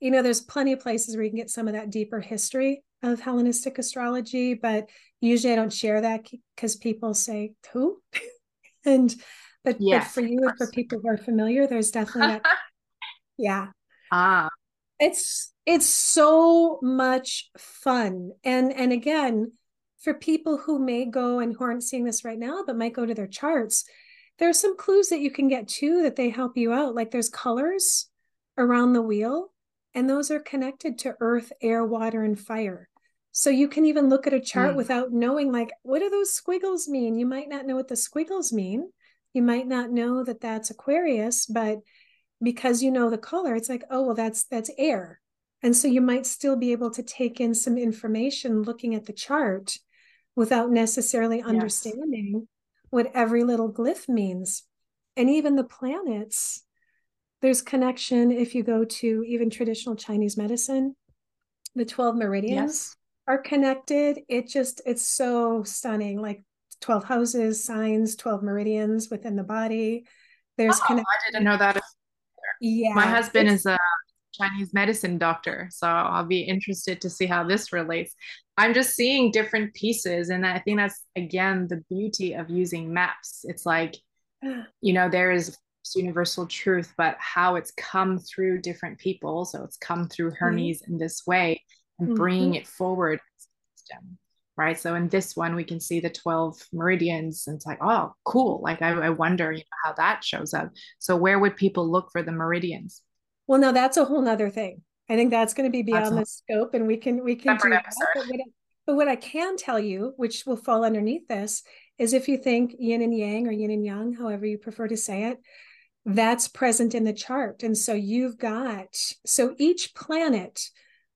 Speaker 2: you know, there's plenty of places where you can get some of that deeper history of Hellenistic astrology, but usually I don't share that because people say who, and but, yes, but for you and for people who are familiar, there's definitely that. yeah.
Speaker 1: Ah.
Speaker 2: It's it's so much fun. And and again, for people who may go and who aren't seeing this right now, but might go to their charts, there are some clues that you can get too that they help you out. Like there's colors around the wheel, and those are connected to earth, air, water, and fire. So you can even look at a chart mm. without knowing, like, what do those squiggles mean? You might not know what the squiggles mean, you might not know that that's Aquarius, but because you know the color, it's like, oh, well, that's that's air. And so you might still be able to take in some information looking at the chart without necessarily understanding yes. What every little glyph means. And even the planets, there's connection if you go to even traditional Chinese medicine, the 12 meridians yes. are connected. It just, it's so stunning. Like 12 houses, signs, 12 meridians within the body. There's
Speaker 1: oh, I didn't know that.
Speaker 2: Yeah.
Speaker 1: My husband is a Chinese medicine doctor. So I'll be interested to see how this relates. I'm just seeing different pieces. And I think that's, again, the beauty of using maps. It's like, you know, there is universal truth, but how it's come through different people. So it's come through mm-hmm. Hermes mm-hmm. in this way and mm-hmm. bringing it forward. Right. So in this one, we can see the 12 meridians and it's like, oh, cool. Like I, I wonder you know, how that shows up. So where would people look for the meridians?
Speaker 2: Well, no, that's a whole nother thing. I think that's going to be beyond the scope, and we can we can do that. But what, I, but what I can tell you, which will fall underneath this, is if you think yin and yang or yin and yang, however you prefer to say it, that's present in the chart. And so you've got so each planet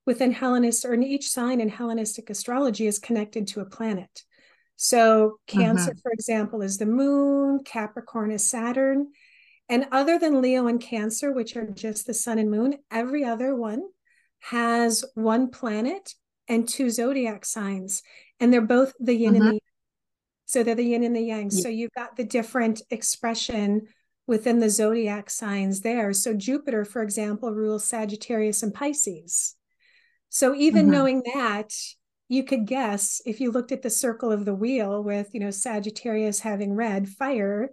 Speaker 2: within Hellenist or in each sign in Hellenistic astrology is connected to a planet. So Cancer, uh-huh. for example, is the moon, Capricorn is Saturn, and other than Leo and Cancer, which are just the sun and moon, every other one has one planet and two zodiac signs. And they're both the yin uh-huh. and the yang. So they're the yin and the yang. Yeah. So you've got the different expression within the zodiac signs there. So Jupiter, for example, rules Sagittarius and Pisces. So even uh-huh. knowing that, you could guess if you looked at the circle of the wheel with, you know, Sagittarius having red fire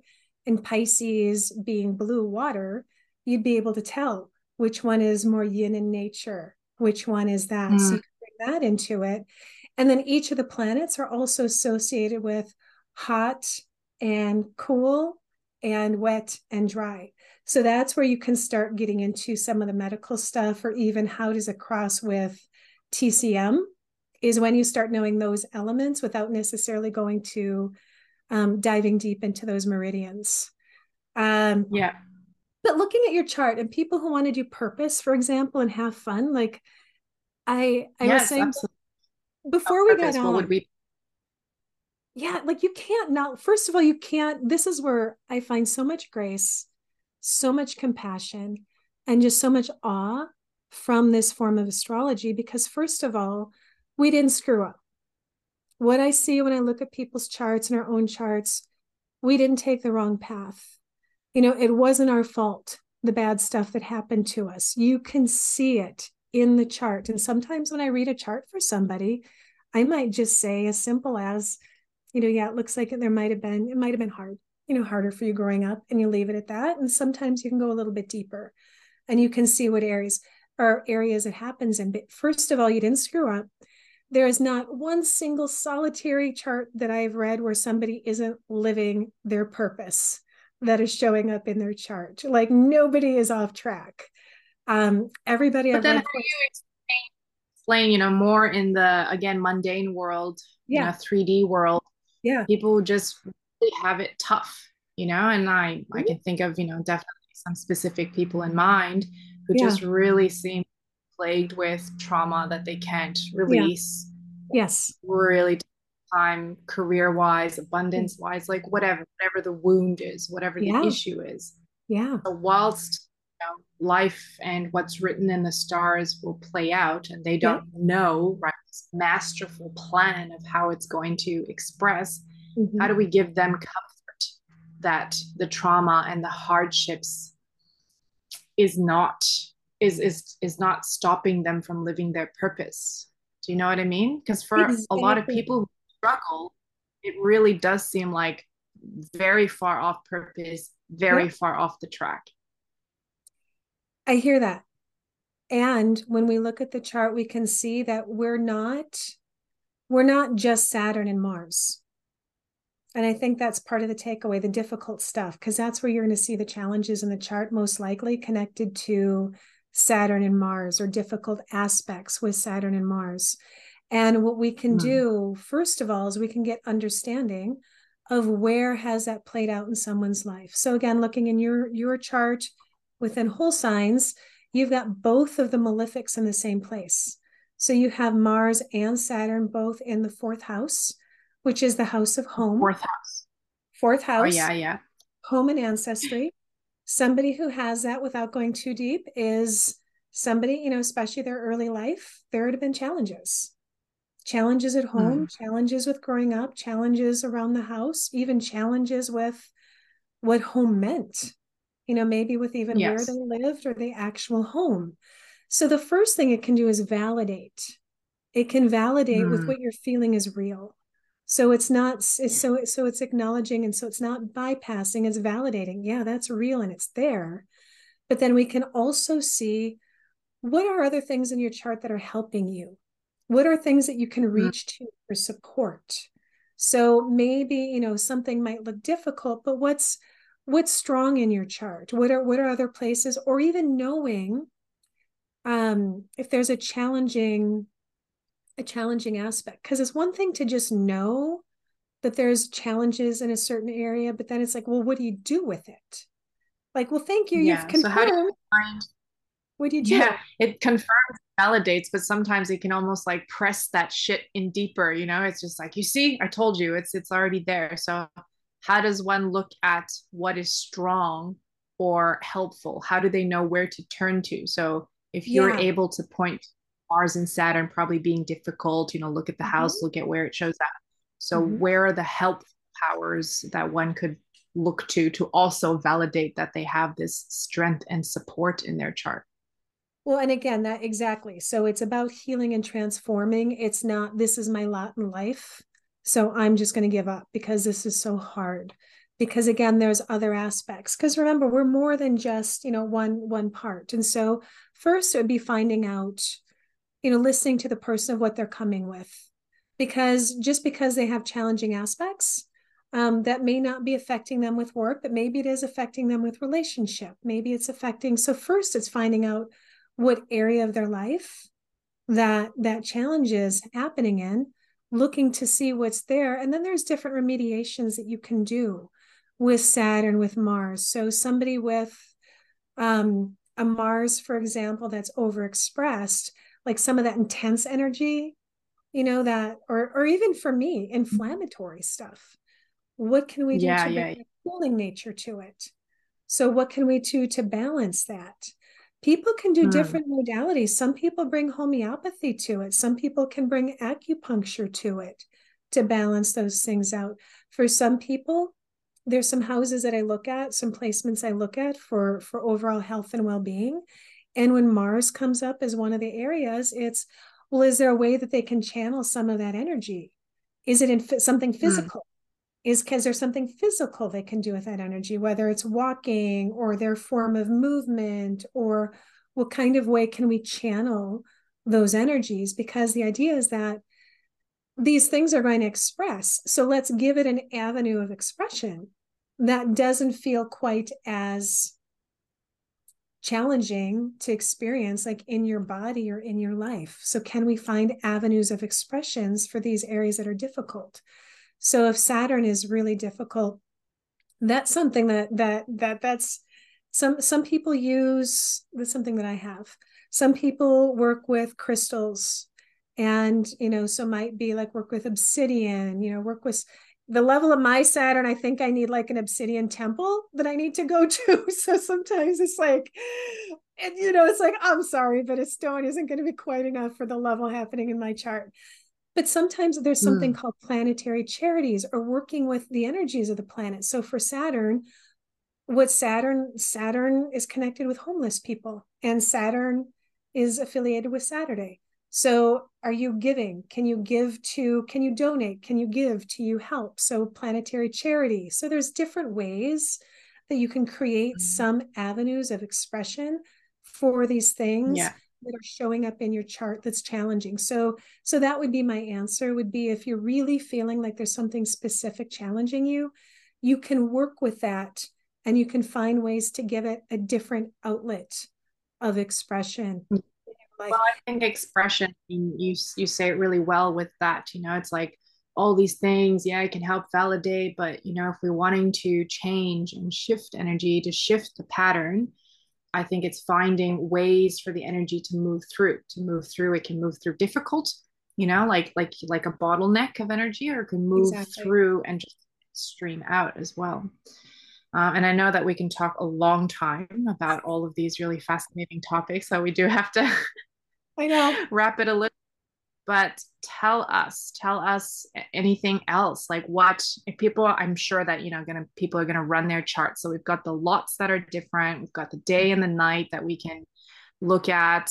Speaker 2: and Pisces being blue water, you'd be able to tell which one is more yin in nature, which one is that. Mm. So you can bring that into it. And then each of the planets are also associated with hot and cool and wet and dry. So that's where you can start getting into some of the medical stuff or even how does it cross with TCM is when you start knowing those elements without necessarily going to um, diving deep into those meridians. Um,
Speaker 1: yeah.
Speaker 2: But looking at your chart and people who want to do purpose, for example, and have fun, like I, I yes, was saying absolutely. before we got on, we? Yeah, like you can't not. First of all, you can't. This is where I find so much grace, so much compassion, and just so much awe from this form of astrology. Because first of all, we didn't screw up what I see when I look at people's charts and our own charts, we didn't take the wrong path. You know, it wasn't our fault, the bad stuff that happened to us. You can see it in the chart. And sometimes when I read a chart for somebody, I might just say as simple as, you know, yeah, it looks like there might have been, it might have been hard, you know, harder for you growing up, and you leave it at that. And sometimes you can go a little bit deeper and you can see what areas are areas it happens in. But first of all, you didn't screw up there is not one single solitary chart that I've read where somebody isn't living their purpose that is showing up in their chart. Like nobody is off track. Um, everybody.
Speaker 1: But I've then how do you explain, explain, you know, more in the again mundane world, yeah, you know, 3D world.
Speaker 2: Yeah,
Speaker 1: people just really have it tough, you know. And I, mm-hmm. I can think of, you know, definitely some specific people in mind who yeah. just really seem plagued with trauma that they can't release.
Speaker 2: Yeah. Yes.
Speaker 1: Really time career wise, abundance wise, like whatever, whatever the wound is, whatever the yeah. issue is.
Speaker 2: Yeah.
Speaker 1: So whilst you know, life and what's written in the stars will play out and they don't yeah. know right this masterful plan of how it's going to express, mm-hmm. how do we give them comfort that the trauma and the hardships is not is is is not stopping them from living their purpose. Do you know what i mean? Because for exactly. a lot of people who struggle it really does seem like very far off purpose very yeah. far off the track.
Speaker 2: I hear that. And when we look at the chart we can see that we're not we're not just saturn and mars. And I think that's part of the takeaway, the difficult stuff, because that's where you're going to see the challenges in the chart, most likely connected to Saturn and Mars or difficult aspects with Saturn and Mars. And what we can mm. do, first of all, is we can get understanding of where has that played out in someone's life. So again, looking in your your chart within whole signs, you've got both of the malefics in the same place. So you have Mars and Saturn both in the fourth house, which is the house of home.
Speaker 1: Fourth house.
Speaker 2: Fourth oh, house.
Speaker 1: Oh, yeah, yeah.
Speaker 2: Home and ancestry. Somebody who has that without going too deep is somebody, you know, especially their early life, there would have been challenges. Challenges at home, mm. challenges with growing up, challenges around the house, even challenges with what home meant, you know, maybe with even yes. where they lived or the actual home. So the first thing it can do is validate. It can validate mm. with what you're feeling is real. So it's not it's so so it's acknowledging and so it's not bypassing, it's validating. Yeah, that's real and it's there. But then we can also see what are other things in your chart that are helping you? What are things that you can mm. reach to for support? So maybe, you know, something might look difficult, but what's what's strong in your chart? What are what are other places or even knowing um, if there's a challenging a challenging aspect because it's one thing to just know that there's challenges in a certain area but then it's like well what do you do with it? Like well thank you. Yeah. you've confirmed so how do you find what do you do.
Speaker 1: Yeah it confirms validates but sometimes it can almost like press that shit in deeper you know? It's just like you see i told you it's it's already there. So how does one look at what is strong or helpful? How do they know where to turn to? So if you're yeah. able to point Mars and Saturn probably being difficult, you know, look at the mm-hmm. house, look at where it shows up. So mm-hmm. where are the help powers that one could look to to also validate that they have this strength and support in their chart?
Speaker 2: Well, and again, that exactly. So it's about healing and transforming. It's not this is my lot in life. So I'm just going to give up because this is so hard because again there's other aspects because remember we're more than just you know one one part and so first it would be finding out you know listening to the person of what they're coming with because just because they have challenging aspects um, that may not be affecting them with work but maybe it is affecting them with relationship maybe it's affecting so first it's finding out what area of their life that that challenge is happening in looking to see what's there and then there's different remediations that you can do with Saturn, with Mars. So somebody with um, a Mars, for example, that's overexpressed, like some of that intense energy, you know, that, or or even for me, inflammatory stuff. What can we do yeah, to yeah. bring a cooling nature to it? So what can we do to balance that? People can do hmm. different modalities. Some people bring homeopathy to it. Some people can bring acupuncture to it to balance those things out. For some people, there's some houses that I look at, some placements I look at for for overall health and well-being. And when Mars comes up as one of the areas, it's well, is there a way that they can channel some of that energy? Is it in something hmm. physical? Mm. Is because there's something physical they can do with that energy, whether it's walking or their form of movement, or what kind of way can we channel those energies? Because the idea is that these things are going to express. So let's give it an avenue of expression that doesn't feel quite as challenging to experience like in your body or in your life. So can we find avenues of expressions for these areas that are difficult? So if saturn is really difficult that's something that that that that's some some people use that's something that i have. Some people work with crystals and you know so might be like work with obsidian you know work with the level of my Saturn, I think I need like an obsidian temple that I need to go to. So sometimes it's like, and you know, it's like, I'm sorry, but a stone isn't going to be quite enough for the level happening in my chart. But sometimes there's something mm. called planetary charities or working with the energies of the planet. So for Saturn, what Saturn, Saturn is connected with homeless people, and Saturn is affiliated with Saturday. So, are you giving? Can you give to, can you donate? Can you give to you help? So, planetary charity. So, there's different ways that you can create mm-hmm. some avenues of expression for these things yeah. that are showing up in your chart that's challenging. So, so that would be my answer would be if you're really feeling like there's something specific challenging you, you can work with that and you can find ways to give it a different outlet of expression.
Speaker 1: Like well i think expression you you say it really well with that you know it's like all these things yeah it can help validate but you know if we're wanting to change and shift energy to shift the pattern I think it's finding ways for the energy to move through, to move through. It can move through difficult, you know, like like like a bottleneck of energy, or it can move exactly. through and just stream out as well. Uh, and I know that we can talk a long time about all of these really fascinating topics, so we do have to
Speaker 2: I know.
Speaker 1: wrap it a little but tell us tell us anything else like what if people i'm sure that you know gonna people are gonna run their charts so we've got the lots that are different we've got the day and the night that we can look at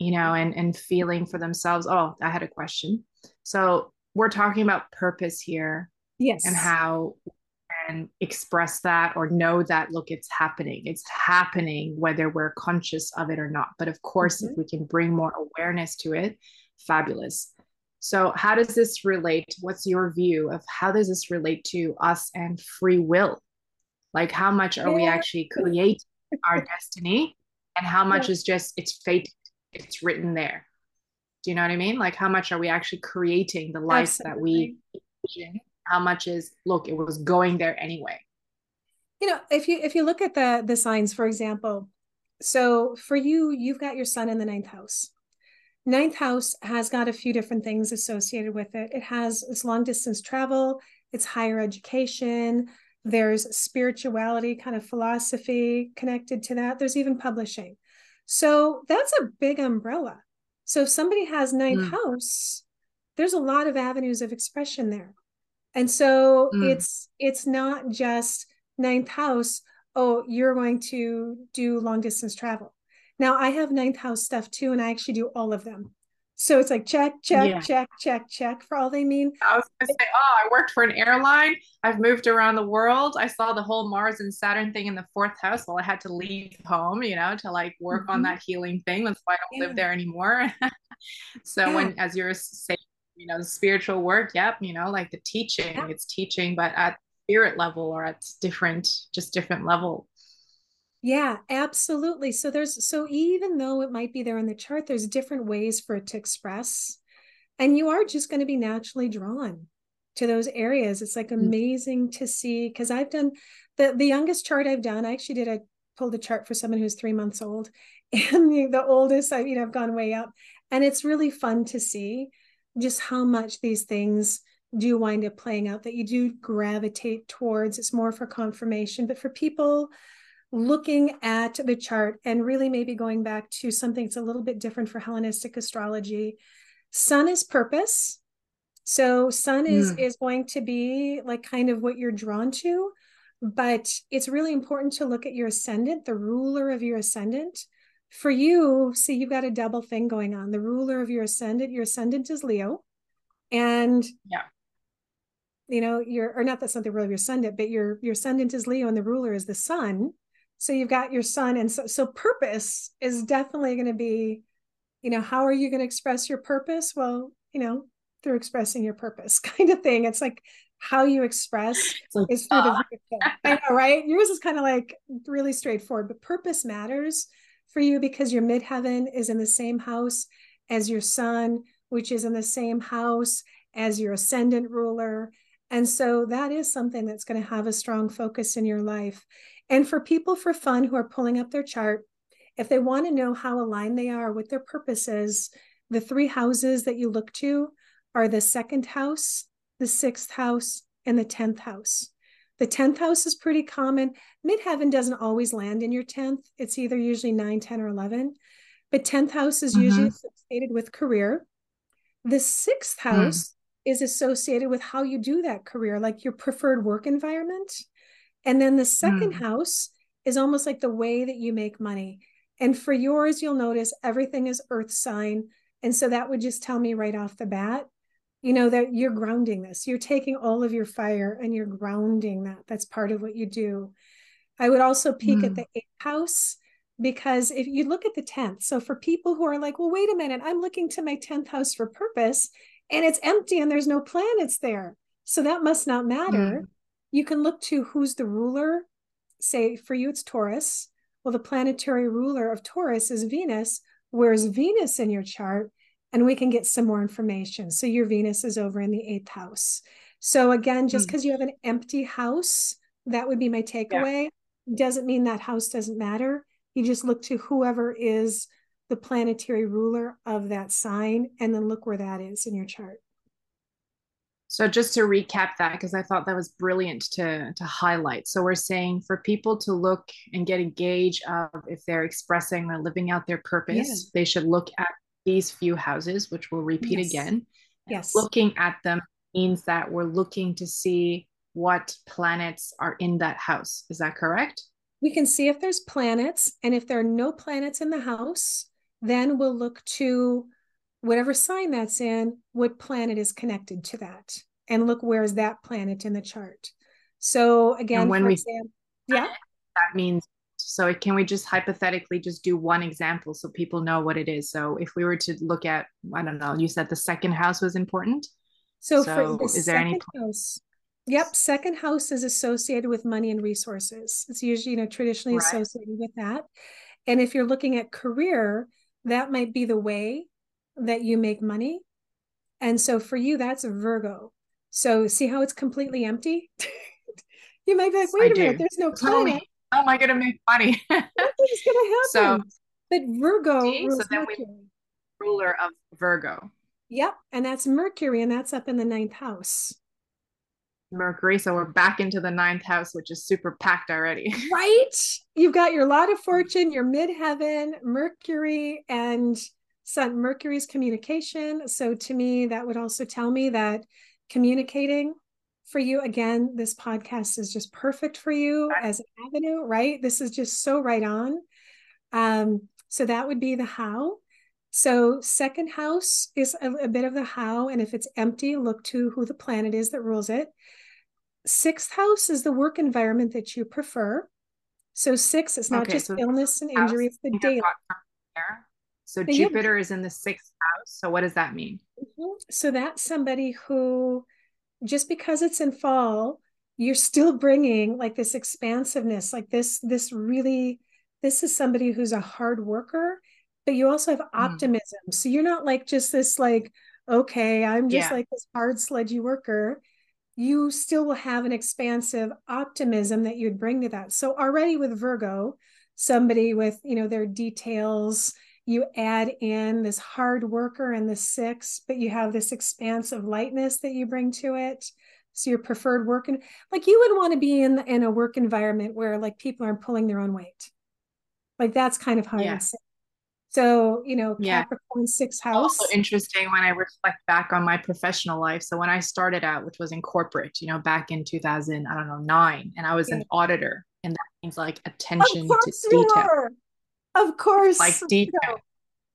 Speaker 1: you know and and feeling for themselves. Oh i had a question. So we're talking about purpose here
Speaker 2: yes.
Speaker 1: and how and express that or know that look it's happening it's happening whether we're conscious of it or not but of course mm-hmm. if we can bring more awareness to it fabulous. So, how does this relate? What's your view of how does this relate to us and free will? Like, how much are yeah. we actually creating our destiny, and how much yeah. is just it's fate, it's written there? Do you know what I mean? Like, how much are we actually creating the life Absolutely. that we envision? How much is look, it was going there anyway.
Speaker 2: You know, if you if you look at the the signs, for example, so for you, you've got your sun in the ninth house Ninth house has got a few different things associated with it. It has its long distance travel, it's higher education, there's spirituality, kind of philosophy connected to that. There's even publishing. So that's a big umbrella. So if somebody has ninth mm. house, there's a lot of avenues of expression there. And so mm. it's it's not just ninth house, oh, you're going to do long distance travel. Now I have ninth house stuff too, and I actually do all of them. So it's like check, check, yeah. check, check, check for all they mean.
Speaker 1: I was gonna say, oh, I worked for an airline. I've moved around the world. I saw the whole Mars and Saturn thing in the fourth house. Well, I had to leave home, you know, to like work mm-hmm. on that healing thing. That's why I don't yeah. live there anymore. so yeah. when, as you're saying, you know, the spiritual work, yep, you know, like the teaching, it's teaching, but at spirit level or at different, just different level
Speaker 2: yeah, absolutely. So there's so even though it might be there in the chart, there's different ways for it to express. And you are just going to be naturally drawn to those areas. It's like mm. amazing mm-hmm. to see because I've done the the youngest chart I've done. I actually did I pulled a chart for someone who's three months old, and the, the oldest I you know I've gone way up, and it's really fun to see just how much these things do wind up playing out that you do gravitate towards. It's more for confirmation, but for people looking at the chart and really maybe going back to something that's a little bit different for Hellenistic astrology. Sun is purpose. So sun is mm. is going to be like kind of what you're drawn to, but it's really important to look at your ascendant, the ruler of your ascendant. For you, see, you've got a double thing going on. The ruler of your ascendant, your ascendant is Leo. And
Speaker 1: yeah,
Speaker 2: you know, your or not that's not the ruler of your ascendant, but your your ascendant is Leo and the ruler is the sun so you've got your sun and so so purpose is definitely going to be you know how are you going to express your purpose well you know through expressing your purpose kind of thing it's like how you express like, is through uh. the I know, right yours is kind of like really straightforward but purpose matters for you because your midheaven is in the same house as your sun which is in the same house as your ascendant ruler and so that is something that's going to have a strong focus in your life and for people for fun who are pulling up their chart, if they want to know how aligned they are with their purposes, the three houses that you look to are the second house, the sixth house, and the 10th house. The 10th house is pretty common. Midheaven doesn't always land in your 10th. It's either usually 9, 10, or 11. But 10th house is mm-hmm. usually associated with career. The sixth hmm. house mm. is associated with how you do that career, like your preferred work environment. And then the second mm. house is almost like the way that you make money. And for yours, you'll notice everything is earth sign. And so that would just tell me right off the bat, you know, that you're grounding this. You're taking all of your fire and you're grounding that. That's part of what you do. I would also peek mm. at the eighth house because if you look at the 10th, so for people who are like, well, wait a minute, I'm looking to my 10th house for purpose and it's empty and there's no planets there. So that must not matter. Mm you can look to who's the ruler. Say for you, it's Taurus. Well, the planetary ruler of Taurus is Venus. Where's Venus in your chart? And we can get some more information. So your Venus is over in the eighth house. So again, just because hmm. mm. you have an empty house, that would be my takeaway. Yeah. Doesn't mean that house doesn't matter. You just look to whoever is the planetary ruler of that sign and then look where that is in your chart.
Speaker 1: So just to recap that, because I thought that was brilliant to to highlight. So we're saying for people to look and get a gauge of if they're expressing or living out their purpose, yeah. they should look at these few houses, which we'll repeat yes. again.
Speaker 2: Yes.
Speaker 1: Looking at them means that we're looking to see what planets are in that house. Is that correct?
Speaker 2: We can see if there's planets, and if there are no planets in the house, then we'll look to whatever sign that's in, what planet is connected to that, and look where's that planet in the chart. So again,
Speaker 1: when we
Speaker 2: example, yeah,
Speaker 1: that means so can we just hypothetically just do one example so people know what it is? So if we were to look at, I don't know, you said the second house was important.
Speaker 2: So, so for the is there any house? Yep, second house is associated with money and resources. It's usually, you know, traditionally right. associated with that. And if you're looking at career, that might be the way that you make money. And so for you, that's Virgo. So see how it's completely empty? you might be like, wait I a do. minute, there's no planet.
Speaker 1: Oh How am I going to make money?
Speaker 2: Nothing's going to happen. So, but Virgo see, so then
Speaker 1: Mercury. we ruler of Virgo.
Speaker 2: Yep. And that's Mercury, and that's up in the ninth house.
Speaker 1: Mercury. So we're back into the ninth house, which is super packed already.
Speaker 2: right? You've got your lot of fortune, your midheaven, Mercury, and Sun. Mercury's communication. So to me, that would also tell me that communicating for you, again, this podcast is just perfect for you as an avenue, right? This is just so right on. Um, so that would be the how. So, second house is a, a, bit of the how. And if it's empty, look to who the planet is that rules it. Sixth house is the work environment that you prefer. So, six, it's not okay, just so illness and injury, it's the daily.
Speaker 1: So, but Jupiter is in the sixth house. So, what does that mean?
Speaker 2: Mm-hmm. So, that's somebody who, just because it's in fall, you're still bringing like this expansiveness, like this, this really, this is somebody who's a hard worker but you also have hmm. optimism. Mm. So you're not like just this like, okay, I'm just yeah. like this hard sledgy worker. You still will have an expansive optimism that you'd bring to that. So already with Virgo, somebody with, you know, their details, you add in this hard worker and the six, but you have this expansive lightness that you bring to it. So your preferred work and like you would want to be in in a work environment where like people aren't pulling their own weight. Like that's kind of hard yeah. So, you know, yeah. Capricorn sixth house.
Speaker 1: Also interesting when I reflect back on my professional life. So when I started out, which was in corporate, you know, back in 2000, I don't know, nine, and I was yeah. an auditor. And that means like attention to detail.
Speaker 2: Of course.
Speaker 1: Like detail.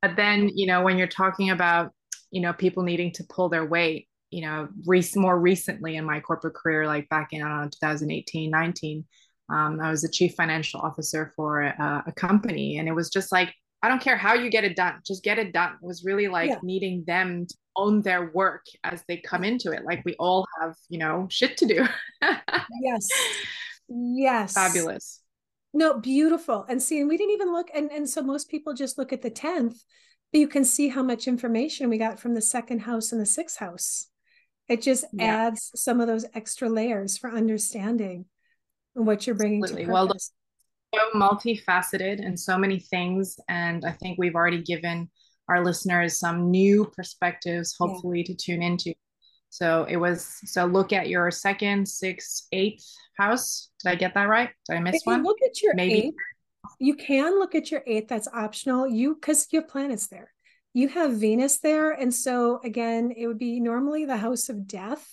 Speaker 1: But then, you know, when you're talking about, you know, people needing to pull their weight, you know, re- more recently in my corporate career, like back in, I don't know, 2018, 19, um, I was the chief financial officer for a, a company. And it was just like, I don't care how you get it done, just get it done. It was really like yeah. needing them to own their work as they come into it. Like we all have, you know, shit to do.
Speaker 2: yes. Yes.
Speaker 1: Fabulous.
Speaker 2: No, beautiful. And see, and we didn't even look, and, and so most people just look at the 10th, but you can see how much information we got from the second house and the sixth house. It just yeah. adds some of those extra layers for understanding what you're bringing Absolutely. to purpose. Well,
Speaker 1: so multifaceted and so many things. And I think we've already given our listeners some new perspectives, hopefully, yeah. to tune into. So it was so look at your second, sixth, eighth house. Did I get that right? Did I miss
Speaker 2: if
Speaker 1: one?
Speaker 2: look at your maybe eighth, you can look at your eighth. That's optional. You because you have planets there. You have Venus there. And so again, it would be normally the house of death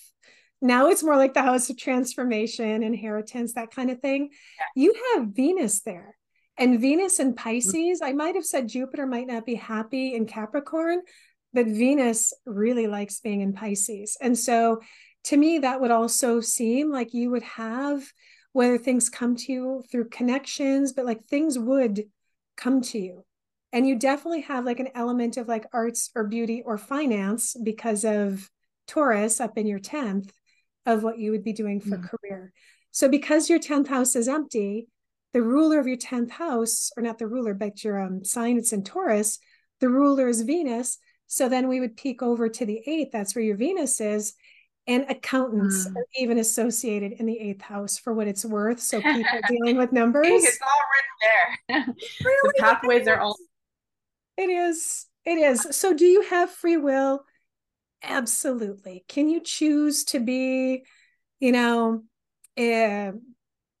Speaker 2: now it's more like the house of transformation, inheritance, that kind of thing. Yeah. You have Venus there. And Venus and mm-hmm. Pisces, I might have said Jupiter might not be happy in Capricorn, but Venus really likes being in Pisces. And so to me, that would also seem like you would have, whether things come to you through connections, but like things would come to you. And you definitely have like an element of like arts or beauty or finance because of Taurus up in your 10th of what you would be doing for mm. career. So because your 10th house is empty, the ruler of your 10th house, or not the ruler, but your um, sign, it's in Taurus, the ruler is Venus. So then we would peek over to the eighth, that's where your Venus is. and accountants mm. are even associated in the eighth house for what it's worth. So people dealing with numbers.
Speaker 1: It's all written there. really the pathways are all.
Speaker 2: It is. It is. So do you have free will? Absolutely. Can you choose to be, you know, uh,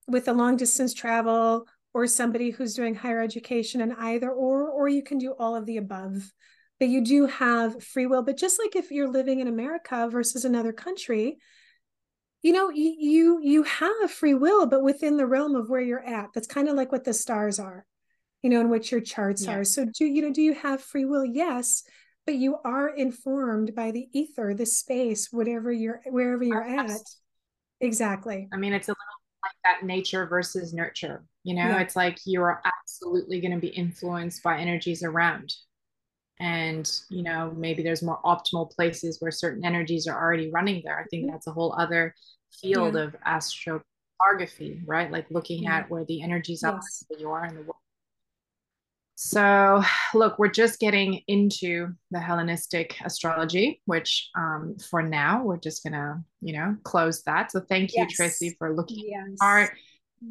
Speaker 2: with a long distance travel or somebody who's doing higher education and either or, or you can do all of the above but you do have free will. But just like if you're living in America versus another country, you know, you you have free will, but within the realm of where you're at. That's kind of like what the stars are, you know, and what your charts yeah. are. So do you know, do you have free will? Yes, but you are informed by the ether, the space, whatever you're wherever you're at. Exactly.
Speaker 1: I mean, it's a little like that nature versus nurture. You know, yeah. it's like you're absolutely going to be influenced by energies around and you know maybe there's more optimal places where certain energies are already running there i think that's a whole other field yeah. of astrocartography right like looking yeah. at where the energies yes. are where you are in the world so look we're just getting into the hellenistic astrology which um, for now we're just gonna you know close that so thank you yes. Tracie for looking yes. at art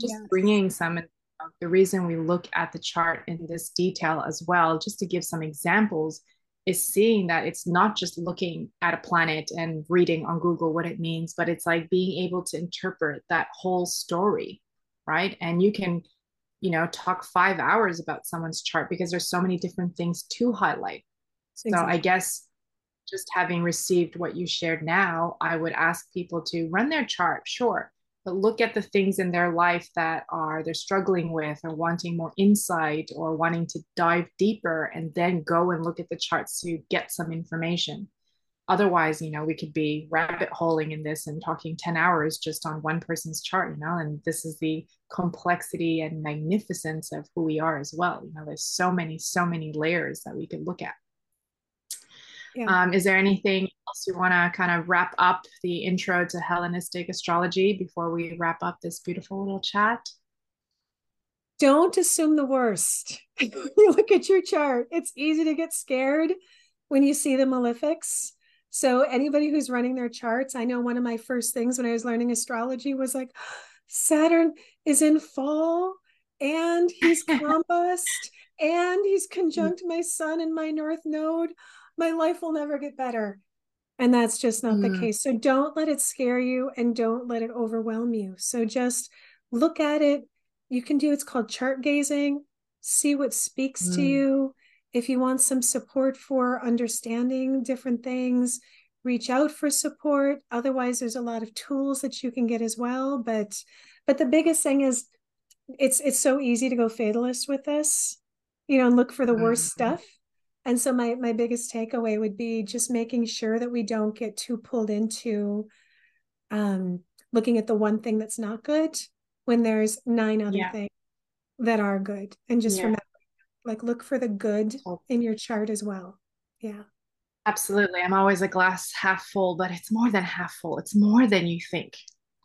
Speaker 1: just yes. bringing some Um, the reason we look at the chart in this detail as well, just to give some examples, is seeing that it's not just looking at a planet and reading on Google what it means, but it's like being able to interpret that whole story, right? And you can, you know, talk five hours about someone's chart because there's so many different things to highlight. So. I guess just having received what you shared now, I would ask people to run their chart, sure but look at the things in their life that are they're struggling with or wanting more insight or wanting to dive deeper and then go and look at the charts to get some information. Otherwise you know we could be rabbit holing in this and talking 10 hours just on one person's chart you know and this is the complexity and magnificence of who we are as well. You know there's so many so many layers that we could look at yeah. Um, is there anything else you want to kind of wrap up the intro to Hellenistic astrology before we wrap up this beautiful little chat?
Speaker 2: Don't assume the worst. you look at your chart, it's easy to get scared when you see the malefics. So, anybody who's running their charts, I know one of my first things when I was learning astrology was like, Saturn is in fall and he's combust and he's conjunct my sun and my north node my life will never get better. And that's just not mm. the case. So don't let it scare you and don't let it overwhelm you. So just look at it. You can do it's called chart gazing, see what speaks mm. to you. If you want some support for understanding different things, reach out for support. Otherwise, there's a lot of tools that you can get as well. But but the biggest thing is it's it's so easy to go fatalist with this, you know, and look for the worst mm. stuff and so my my biggest takeaway would be just making sure that we don't get too pulled into um, looking at the one thing that's not good when there's nine other yeah. things that are good. And just yeah. remember like look for the good in your chart as well. Yeah.
Speaker 1: Absolutely. I'm always a glass half full but it's more than half full. It's more than you think.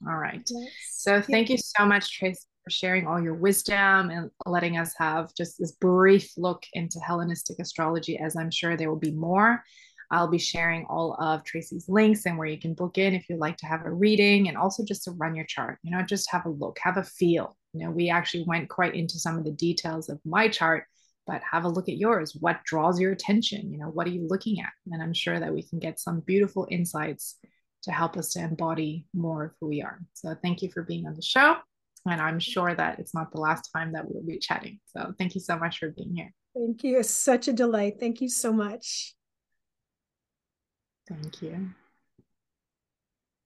Speaker 1: All right. Yes. so thank yeah. you so much Tracie for sharing all your wisdom and letting us have just this brief look into Hellenistic astrology, as I'm sure there will be more. I'll be sharing all of Tracie's links and where you can book in if you'd like to have a reading and also just to run your chart. You know, just have a look, have a feel. You know, we actually went quite into some of the details of my chart, but have a look at yours. What draws your attention? You know, what are you looking at? And I'm sure that we can get some beautiful insights to help us to embody more of who we are. So thank you for being on the show. And I'm sure that it's not the last time that we'll be chatting. So thank you so much for being here.
Speaker 2: Thank you. It's such a delight. Thank you so much.
Speaker 1: Thank you.